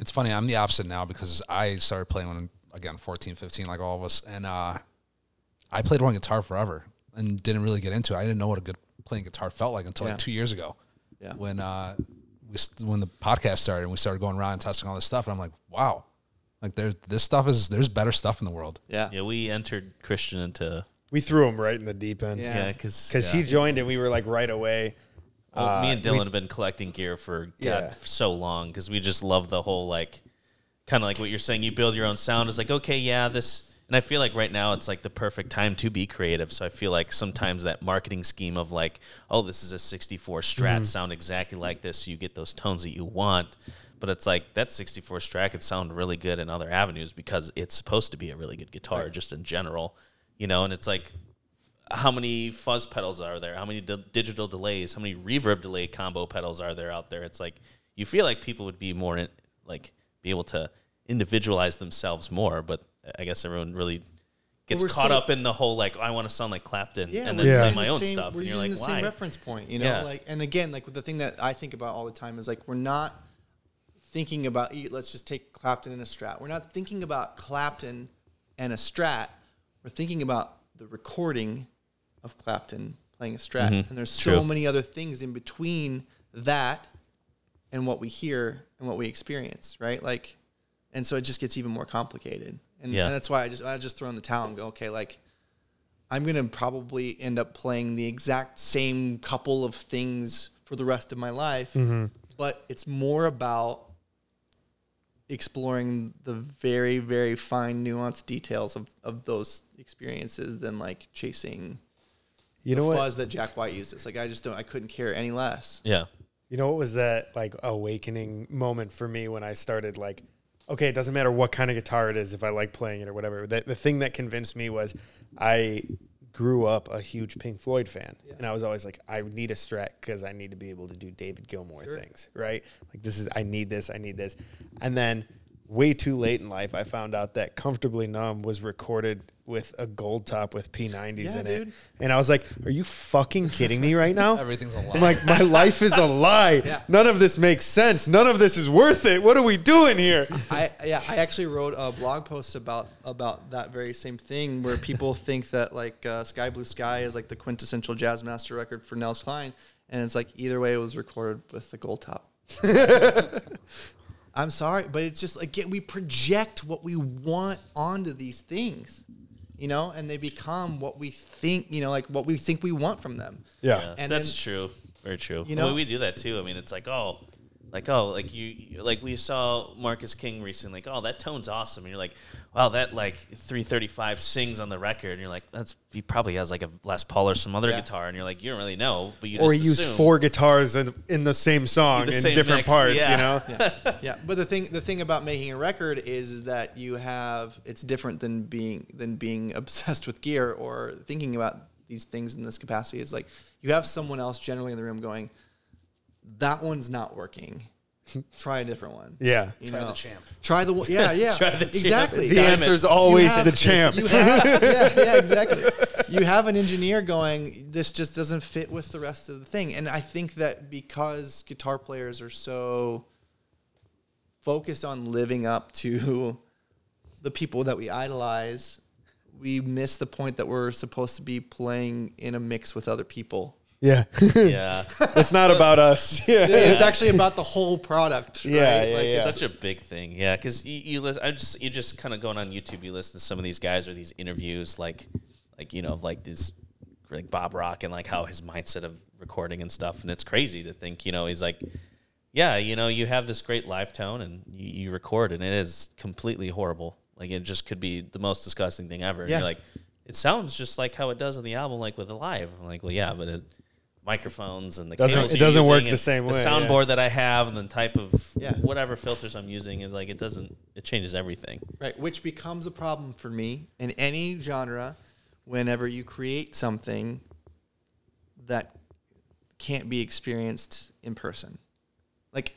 It's funny. I'm the opposite now because I started playing when again 14, 15, like all of us, and uh, I played one guitar forever and didn't really get into it. I didn't know what a good playing guitar felt like until Yeah. like two years ago. Yeah. When uh, we when the podcast started and we started going around and testing all this stuff, and I'm like, wow, like there's this stuff is there's better stuff in the world. Yeah, Yeah, we entered Christian into We threw him right in the deep end. Yeah. yeah, because Because he joined and we were like right away. Well, me Uh, and Dylan have been collecting gear for God Yeah. for so long because we just love the whole like, kind of like what you're saying. You build your own sound. It's like okay, yeah, this. And I feel like right now it's like the perfect time to be creative. So I feel like sometimes that marketing scheme of like, oh, this is a 64 Strat, mm-hmm. sound exactly like this, so you get those tones that you want. But it's like that 64 Strat could sound really good in other avenues because it's supposed to be a really good guitar, just in general, you know. And it's like how many fuzz pedals are there? How many di- digital delays? How many reverb delay combo pedals are there out there? It's like you feel like people would be more in, like be able to individualize themselves more, but I guess everyone really gets caught up in the whole like I want to sound like Clapton Yeah, and then Yeah. do my the own same- stuff, We're and you're using like the same why? reference point, you know. Yeah. Like, and again, like the thing that I think about all the time is like we're not thinking about. Let's just take Clapton and a Strat. We're not thinking about Clapton and a Strat. We're thinking about the recording of Clapton playing a Strat, Mm-hmm. and there's so many other things in between that and what we hear and what we experience, right? Like, and so it just gets even more complicated. And, Yeah. and that's why I just I just throw in the towel and go, okay, like I'm gonna probably end up playing the exact same couple of things for the rest of my life, mm-hmm. but it's more about exploring the very very fine nuanced details of, of those experiences than like chasing You the know what? fuzz that Jack White uses. Like I just don't I couldn't care any less. Yeah, You know what was that like awakening moment for me when I started like, okay, it doesn't matter what kind of guitar it is if I like playing it or whatever. That the thing that convinced me was I grew up a huge Pink Floyd fan, and I was always like, I need a Strat because I need to be able to do David Gilmour things, right? Like this is I need this, I need this, and then way too late in life, I found out that "Comfortably Numb" was recorded with a gold top with P90s Yeah, in it, and I was like, Are you fucking kidding me right now? Everything's a lie. I'm like, my life is a lie. Yeah. None of this makes sense. None of this is worth it. What are we doing here? I yeah, I actually wrote a blog post about about that very same thing where people think that like uh, Sky Blue Sky is like the quintessential jazz master record for Nels Cline, and it's like either way it was recorded with the gold top. I'm sorry, but it's just again we project what we want onto these things, you know, and they become what we think, you know, like what we think we want from them. Yeah. yeah And that's then- true. Very true. you Well, know- we do that too. I mean, it's like oh, like oh like you you- like we saw Marcus King recently like oh that tone's awesome and you're like wow that like 335 sings on the record and you're like that's he probably has like a Les Paul or some other Yeah. guitar and you're like you don't really know but you or he just used four guitars in, in the same song The in same different mix, parts. yeah. You know, yeah, yeah. But the thing, the thing about making a record is, is that you have it's different than being than being obsessed with gear or thinking about these things in this capacity. Is like you have someone else generally in the room going, "That one's not working. Try a different one." yeah. You Try know, the champ. Try the one. Yeah, yeah. Try the champ. exactly. The Diamond. answer is You always have- the champ. You have, yeah, yeah, exactly. You have an engineer going, this just doesn't fit with the rest of the thing. And I think that because guitar players are so focused on living up to the people that we idolize, we miss the point that we're supposed to be playing in a mix with other people. Yeah. yeah it's not about us. Yeah. It's actually about the whole product. Yeah, right? yeah, Like, yeah. such a big thing yeah because you, you listen i just you just kind of going on youtube you listen to some of these guys or these interviews like like you know of like this like bob rock and like how his mindset of recording and stuff and it's crazy to think you know he's like yeah you know you have this great live tone and you, you record and it is completely horrible like it just could be the most disgusting thing ever and Yeah. you're like it sounds just like how it does on the album like with a live i'm like well yeah but it microphones and the Doesn't- cables it you're doesn't work the and same the way, yeah. soundboard that I have and the type of Yeah. whatever filters I'm using and like it doesn't it changes everything. Right, which becomes a problem for me in any genre whenever you create something that can't be experienced in person. Like,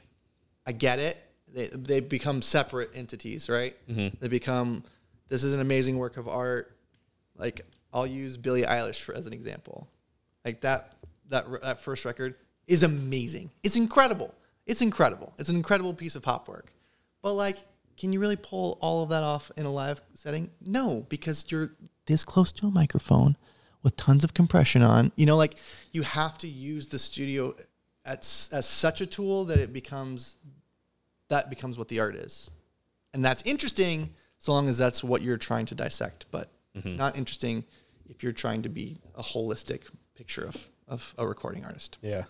I get it. They, they become separate entities, right? Mm-hmm. They become, this is an amazing work of art. Like, I'll use Billie Eilish for, as an example. Like, that, that, that first record is amazing. It's incredible. It's incredible. It's an incredible piece of pop work. But like, can you really pull all of that off in a live setting? No, because you're this close to a microphone with tons of compression on. You know, like you have to use the studio as, as such a tool that it becomes that becomes what the art is. And that's interesting so long as that's what you're trying to dissect, but it's mm-hmm. not interesting if you're trying to be a holistic picture of, of a recording artist. Yeah.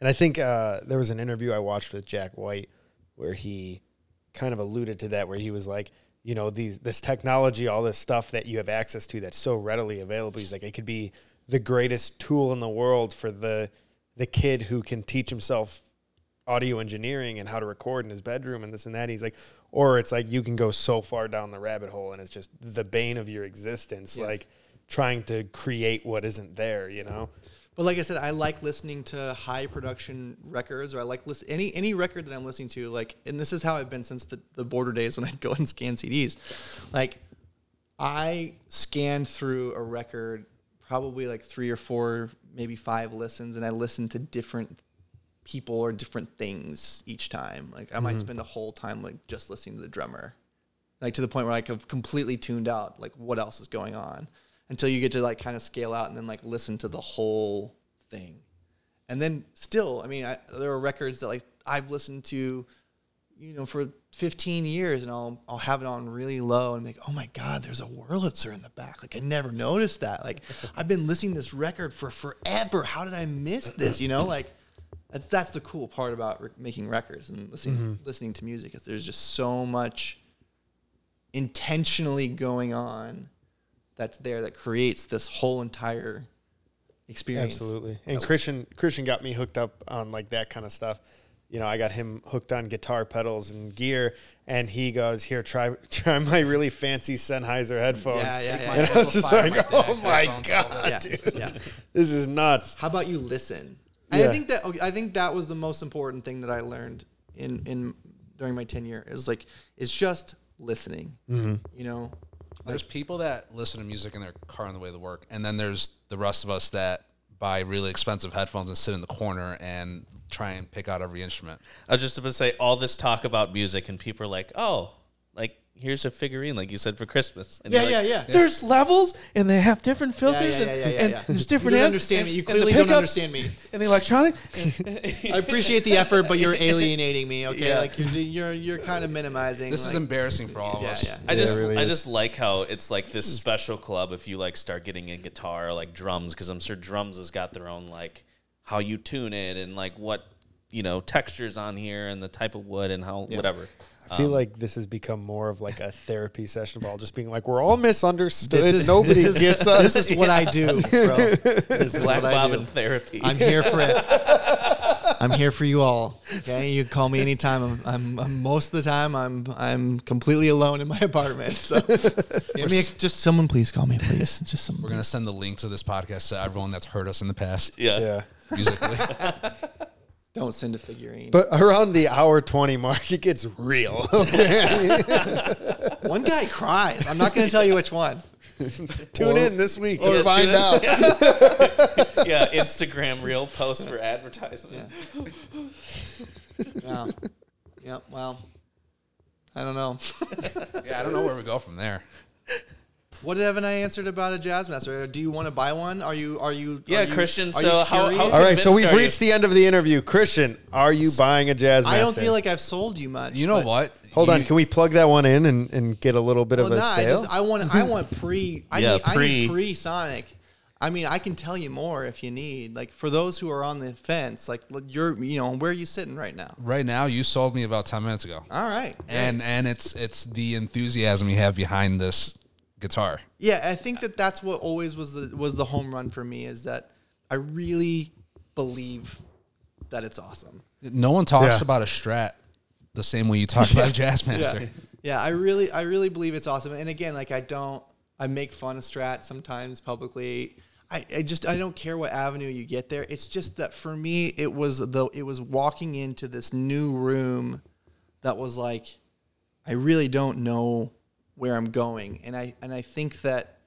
And I think uh, there was an interview I watched with Jack White where he kind of alluded to that, where he was like, you know, these this technology, all this stuff that you have access to that's so readily available. He's like, it could be the greatest tool in the world for the the kid who can teach himself audio engineering and how to record in his bedroom and this and that. He's like, or it's like you can go so far down the rabbit hole and it's just the bane of your existence, like trying to create what isn't there, you know? But like I said, I like listening to high production records, or I like listen any any record that I'm listening to. Like, and this is how I've been since the, the border days when I'd go and scan CDs. Like, I scan through a record probably like three or four, maybe five listens, and I listen to different people or different things each time. Like, I might mm-hmm. spend a whole time like just listening to the drummer, like to the point where like I've completely tuned out like what else is going on until you get to like kind of scale out and then like listen to the whole thing. And then still, I mean, I, there are records that like I've listened to, you know, for 15 years, and I'll I'll have it on really low and like, oh my god, there's a Wurlitzer in the back. Like I never noticed that. Like I've been listening to this record for forever. How did I miss this? You know, like that's that's the cool part about re- making records and listening mm-hmm. listening to music is there's just so much intentionally going on that's there that creates this whole entire experience. Absolutely. And Christian Christian got me hooked up on like that kind of stuff. You know, I got him hooked on guitar pedals and gear, and he goes, "Here, try try my really fancy Sennheiser headphones." Yeah, yeah, yeah. And I was just like, right "Oh my god, Yeah, dude, yeah. this is nuts." How about you listen? And Yeah. I think that okay, I think that was the most important thing that I learned in in during my tenure. Is like it's just listening. Mm-hmm. You know, There's people that listen to music in their car on the way to work, and then there's the rest of us that buy really expensive headphones and sit in the corner and try and pick out every instrument. I was just about to say all this talk about music and people are like, "Oh, here's a figurine like you said for Christmas." And Yeah, like, yeah, yeah. There's levels and they have different filters yeah, and, yeah, yeah, and yeah. there's You different don't amps understand and- me. You and the clearly don't understand me. And the electronic. I appreciate the effort, but you're alienating me. Okay, Yeah. like you're you're you're kind of minimizing. This is embarrassing for all of Yeah, us. yeah. I Yeah, it just really I just like how it's like this special club if you like start getting a guitar or like drums because I'm sure drums has got their own like how you tune it and like what you know textures on here and the type of wood and how whatever. I feel um, like this has become more of like a therapy session of all just being like, we're all misunderstood. This is- Nobody this is- gets us. This is what I do, bro. This is Black what I do. Bobbin therapy. I'm here for it. I'm here for you all. Okay, you can call me anytime. I'm, I'm, I'm most of the time I'm I'm completely alone in my apartment. So give me a, just someone, please call me, please. Just someone. We're gonna send the link to this podcast to everyone that's heard us in the past yeah. yeah. musically. Don't send a figurine. But around the hour 20 mark, it gets real. Okay. one guy cries. I'm not going to tell you which one. Tune in this week to find out. yeah, Instagram reel post for advertisement. Yeah. Yeah. Well, I don't know. yeah, I don't know where we go from there. What haven't I answered about a jazz master? Uh, do you want to buy one? Are you? Are you? Yeah, are you- Christian, are so you how- how- All right, so we've are you? reached the end of the interview. Christian, are you buying a jazz Master? I don't feel like I've sold you much. You know what? Hold on, can we plug that one in and, and get a little bit Well, of a nah, I sale? just I want I want pre. I Yeah, need I pre. need pre Sonic. I mean, I can tell you more if you need. Like for those who are on the fence, like you're you know where are you sitting right now? right now, you sold me about ten minutes ago, All right, and and it's it's the enthusiasm you have behind this guitar. yeah, I think that that's what always was the was the home run for me is that I really believe that it's awesome. No one talks Yeah. about a Strat the same way you talk about a Jazzmaster. Yeah. yeah, I really, I really believe it's awesome. And again, like I don't, I make fun of Strat sometimes publicly. I, I just, I don't care what avenue you get there. It's just that for me, it was the it was walking into this new room that was like, I really don't know where I'm going, and I, and I think that,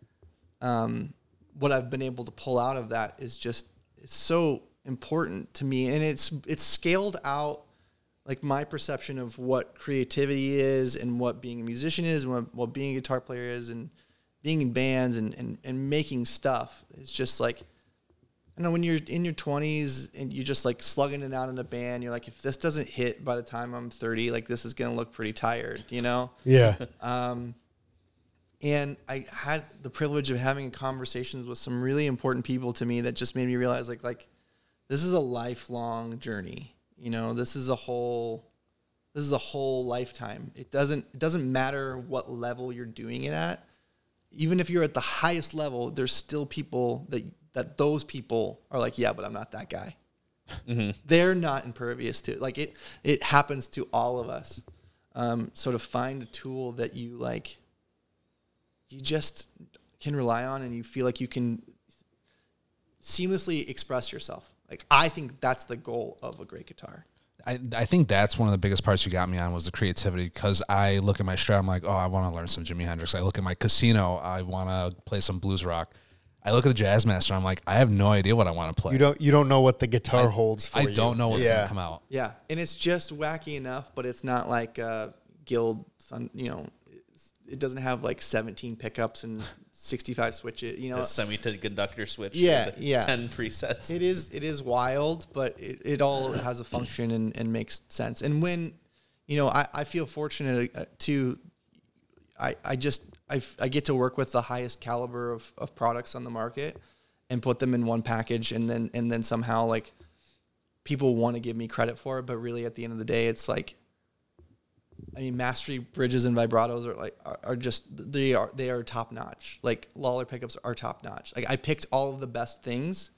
um, what I've been able to pull out of that is just it's so important to me, and it's it's scaled out like my perception of what creativity is and what being a musician is and what, what being a guitar player is and being in bands and, and, and making stuff. It's just like, I know when you're in your 20s and you're just like slugging it out in a band, you're like, if this doesn't hit by the time I'm 30, like this is going to look pretty tired, you know? yeah. Um, and I had the privilege of having conversations with some really important people to me that just made me realize like like this is a lifelong journey. You know, this is a whole this is a whole lifetime. It doesn't it doesn't matter what level you're doing it at. Even if you're at the highest level, there's still people that that those people are like, yeah, but I'm not that guy. They're not impervious to it. Like it it happens to all of us. Um, so to find a tool that you like you just can rely on and you feel like you can seamlessly express yourself. Like I think that's the goal of a great guitar. I, I think that's one of the biggest parts you got me on was the creativity because I look at my strat, I'm like, oh, I want to learn some Jimi Hendrix. I look at my casino, I want to play some blues rock. I look at the Jazzmaster, I'm like, I have no idea what I want to play. You don't you don't know what the guitar holds for I you. don't know what's yeah. gonna come out. Yeah, and it's just wacky enough, but it's not like uh, Guild. Sun, you know, it doesn't have like 17 pickups and 65 switches. You know, A semiconductor switch. Yeah, yeah. Ten presets. It is it is wild, but it, it all has a function and, and makes sense. And when, you know, I, I feel fortunate uh, to, I, I just I, I get to work with the highest caliber of, of products on the market and put them in one package and then and then somehow like people want to give me credit for it, but really at the end of the day it's like I mean, mastery bridges and vibratos are like are, are just they are they are top notch. Like Lollar pickups are top notch. Like I picked all of the best things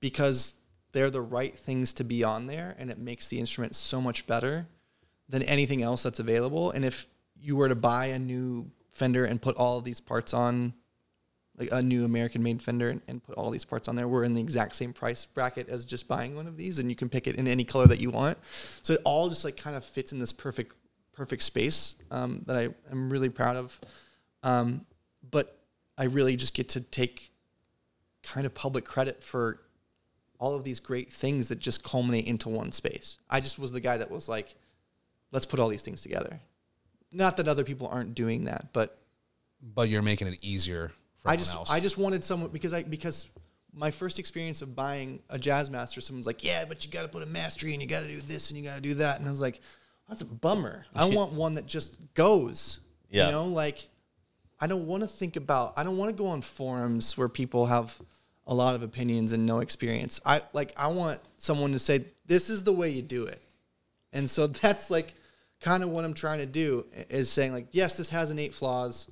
because they're the right things to be on there, and it makes the instrument so much better than anything else that's available. And if you were to buy a new Fender and put all these parts on, like a new American made Fender and, and put all these parts on there, we're in the exact same price bracket as just buying one of these, and you can pick it in any color that you want. So it all just like kind of fits in this perfect perfect space um, that I am really proud of. Um, but I really just get to take kind of public credit for all of these great things that just culminate into one space. I just was the guy that was like, let's put all these things together. Not that other people aren't doing that, but But you're making it easier for I just else. I just wanted someone because I because my first experience of buying a jazz master, someone's like, yeah, but you got to put a mastery and you got to do this and you got to do that, and I was like, that's a bummer. I want one that just goes. Yeah. You know, like I don't want to think about. I don't want to go on forums where people have a lot of opinions and no experience. I like I want someone to say this is the way you do it. And so that's like kind of what I'm trying to do is saying like yes, this has innate flaws,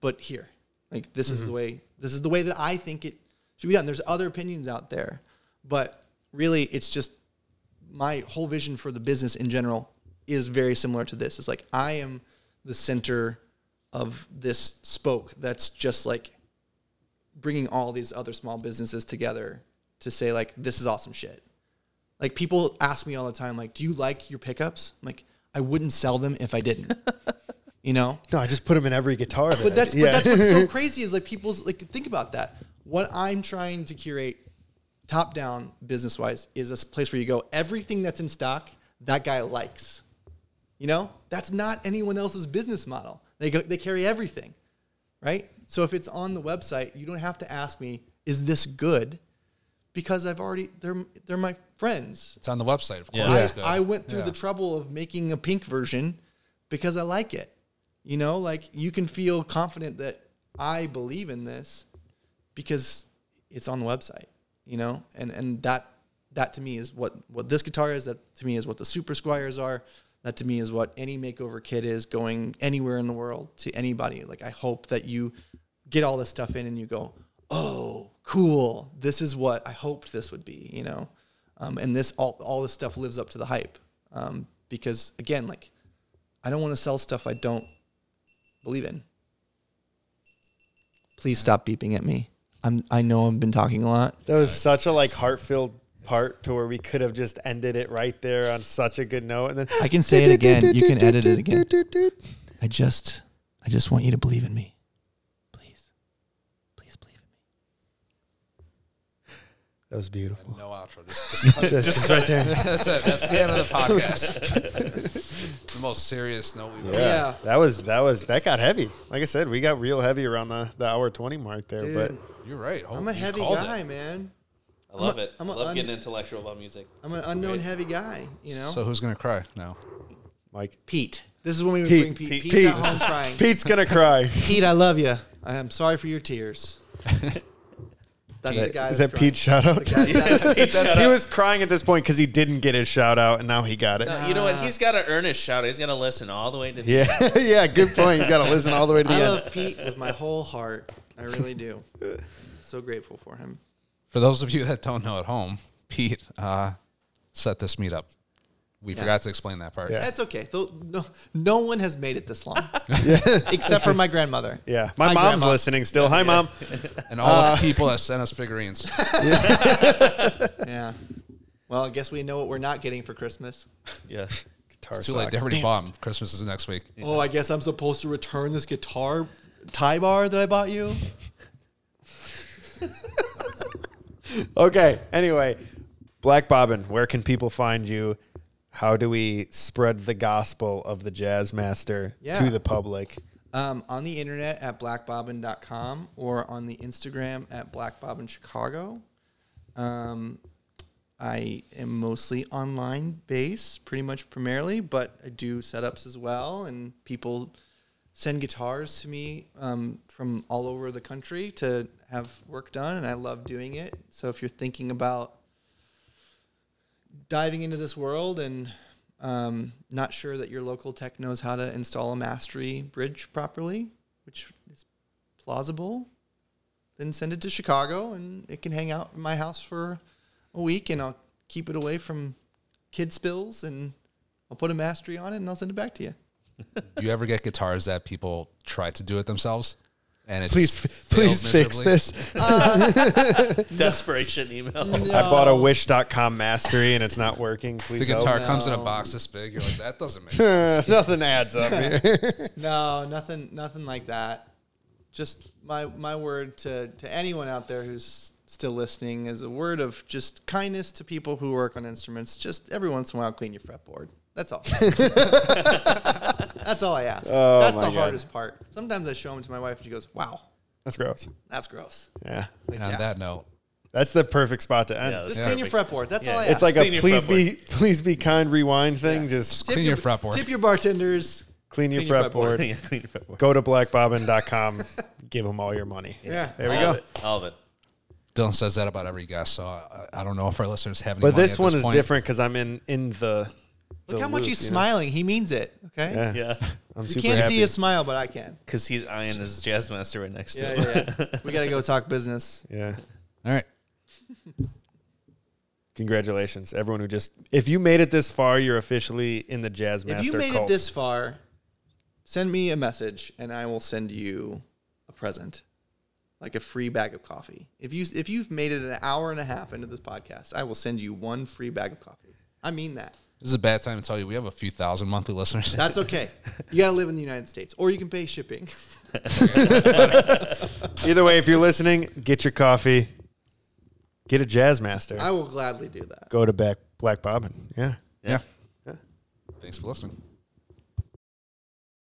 but here. Like this is the mm-hmm. way this is the way that I think it should be done. There's other opinions out there, but really it's just my whole vision for the business in general is very similar to this. It's like I am the center of this spoke that's just like bringing all these other small businesses together to say like this is awesome shit. Like people ask me all the time like do you like your pickups? I'm like I wouldn't sell them if I didn't. you know? No, I just put them in every guitar. But that's but that's what's so crazy is like people's like think about that. What I'm trying to curate top down business wise is a place where you go everything that's in stock that guy likes. You know? That's not anyone else's business model. They go, they carry everything. Right? So if it's on the website, you don't have to ask me is this good? Because I've already they're they're my friends. It's on the website, of course. Yeah. It's. I, I went through Yeah. the trouble of making a pink version because I like it. You know, like you can feel confident that I believe in this because it's on the website, you know? And and that that to me is what what this guitar is, that to me is what the Super Squiers are. That to me is what any makeover kit is going anywhere in the world to anybody. Like I hope that you get all this stuff in and you go, "Oh, cool. This is what I hoped this would be," you know? um, and this all all this stuff lives up to the hype. Um, because again like i don't want to sell stuff i don't believe in. Please stop beeping at me. I'm i know i've been talking a lot. That was such a like heart-filled part to where we could have just ended it right there on such a good note, and then i can say it again. You can edit it again. I just i just want you to believe in me please please believe in me That was beautiful. No outro. Just, just, Just, right there. that's it. That's the end of the podcast. the most serious note we've ever Yeah. Yeah. That was that was that got heavy. Like I said, we got real heavy around the, the hour twenty mark there. But You're right. Oh, i'm a heavy guy it. man I love a- it. I'm I a love un- getting intellectual about music. i'm an unknown Great. heavy guy you know So who's gonna cry now? Mike. pete this is when we would Pete, bring pete Pete, pete's Pete. at home crying Pete's gonna cry. Pete, I love you. I am sorry for your tears. That's the guy. Is that's that Pete's shout out? crying. That's- he was crying at this point because he didn't get his shout out, and now he got it. No, you know what? He's got to earn his shout. He's got to listen all the way to the Yeah, yeah, good point. He's got to listen all the way to the end. I end. love Pete with my whole heart. I really do. So grateful for him. For those of you that don't know at home, Pete uh, set this meet up. We forgot to explain that part. Yeah. That's okay. No, no one has made it this long, except for my grandmother. Yeah, my Hi, mom's Grandma. listening still. Hi, mom. And all the uh, people that sent us figurines. Yeah. Well, I guess we know what we're not getting for Christmas. Yes. Guitar It's too late. They already bought 'em. Christmas is next week. Oh, I guess I'm supposed to return this guitar tie bar that I bought you. Okay. Anyway, Black Bobbin, where can people find you? How do we spread the gospel of the Jazz Master Yeah. to the public? Um, on the internet at blackbobbin.com or on the Instagram at blackbobbinchicago. Um, I am mostly online based, pretty much primarily, but I do setups as well. And people send guitars to me um, from all over the country to have work done, and I love doing it. So if you're thinking about diving into this world and um, not sure that your local tech knows how to install a mastery bridge properly, which is plausible, then send it to Chicago and it can hang out in my house for a week and I'll keep it away from kid spills and I'll put a mastery on it and I'll send it back to you. Do you ever get guitars that people try to do it themselves? And it Please, just please fix miserably? this. Desperation email. I bought a Wish.com mastery and it's not working. The Please help. guitar comes in a box this big. You're like, that doesn't make sense. Nothing adds up here. No, nothing, nothing like that. Just my my word to to anyone out there who's still listening is a word of just kindness to people who work on instruments. Just every once in a while, clean your fretboard. That's all. That's all I ask. Oh, that's my the God. hardest part. Sometimes I show them to my wife, and she goes, "Wow, That's gross. that's gross." Yeah. Like, And on yeah. that note, That's the perfect spot to end. Yeah, just Yeah. clean your fretboard. That's all I ask. it's like Clean a your please be please be kind rewind thing. Just Tip clean your fretboard. Tip your bartenders. clean your Clean your fretboard. Yeah, clean your fretboard. Go to blackbobbin.com. give them all your money. Yeah. There we all go. It. All of it. Dylan says that about every guest, so I, I don't know if our listeners have. Any But money this at one is point. different because I'm in in the. Look the how much loop, he's you know? smiling. He means it. Okay. Yeah, Yeah, I'm You super can't happy. see his smile, but I can. because he's eyeing his jazz master right next to Yeah, him. yeah, yeah. we gotta go talk business. Yeah. All right. Congratulations, everyone who just. If you made it this far, you're officially in the Jazz Master If you made cult. it this far, send me a message and I will send you a present, like a free bag of coffee. If you if you've made it an hour and a half into this podcast, I will send you one free bag of coffee. I mean that. This is a bad time to tell you we have a few thousand monthly listeners. That's okay. you gotta live in the United States, or you can pay shipping. Either way, if you're listening, get your coffee. Get a Jazz Master. I will gladly do that. Go to Black Black Bobbin. Yeah. yeah. Thanks for listening.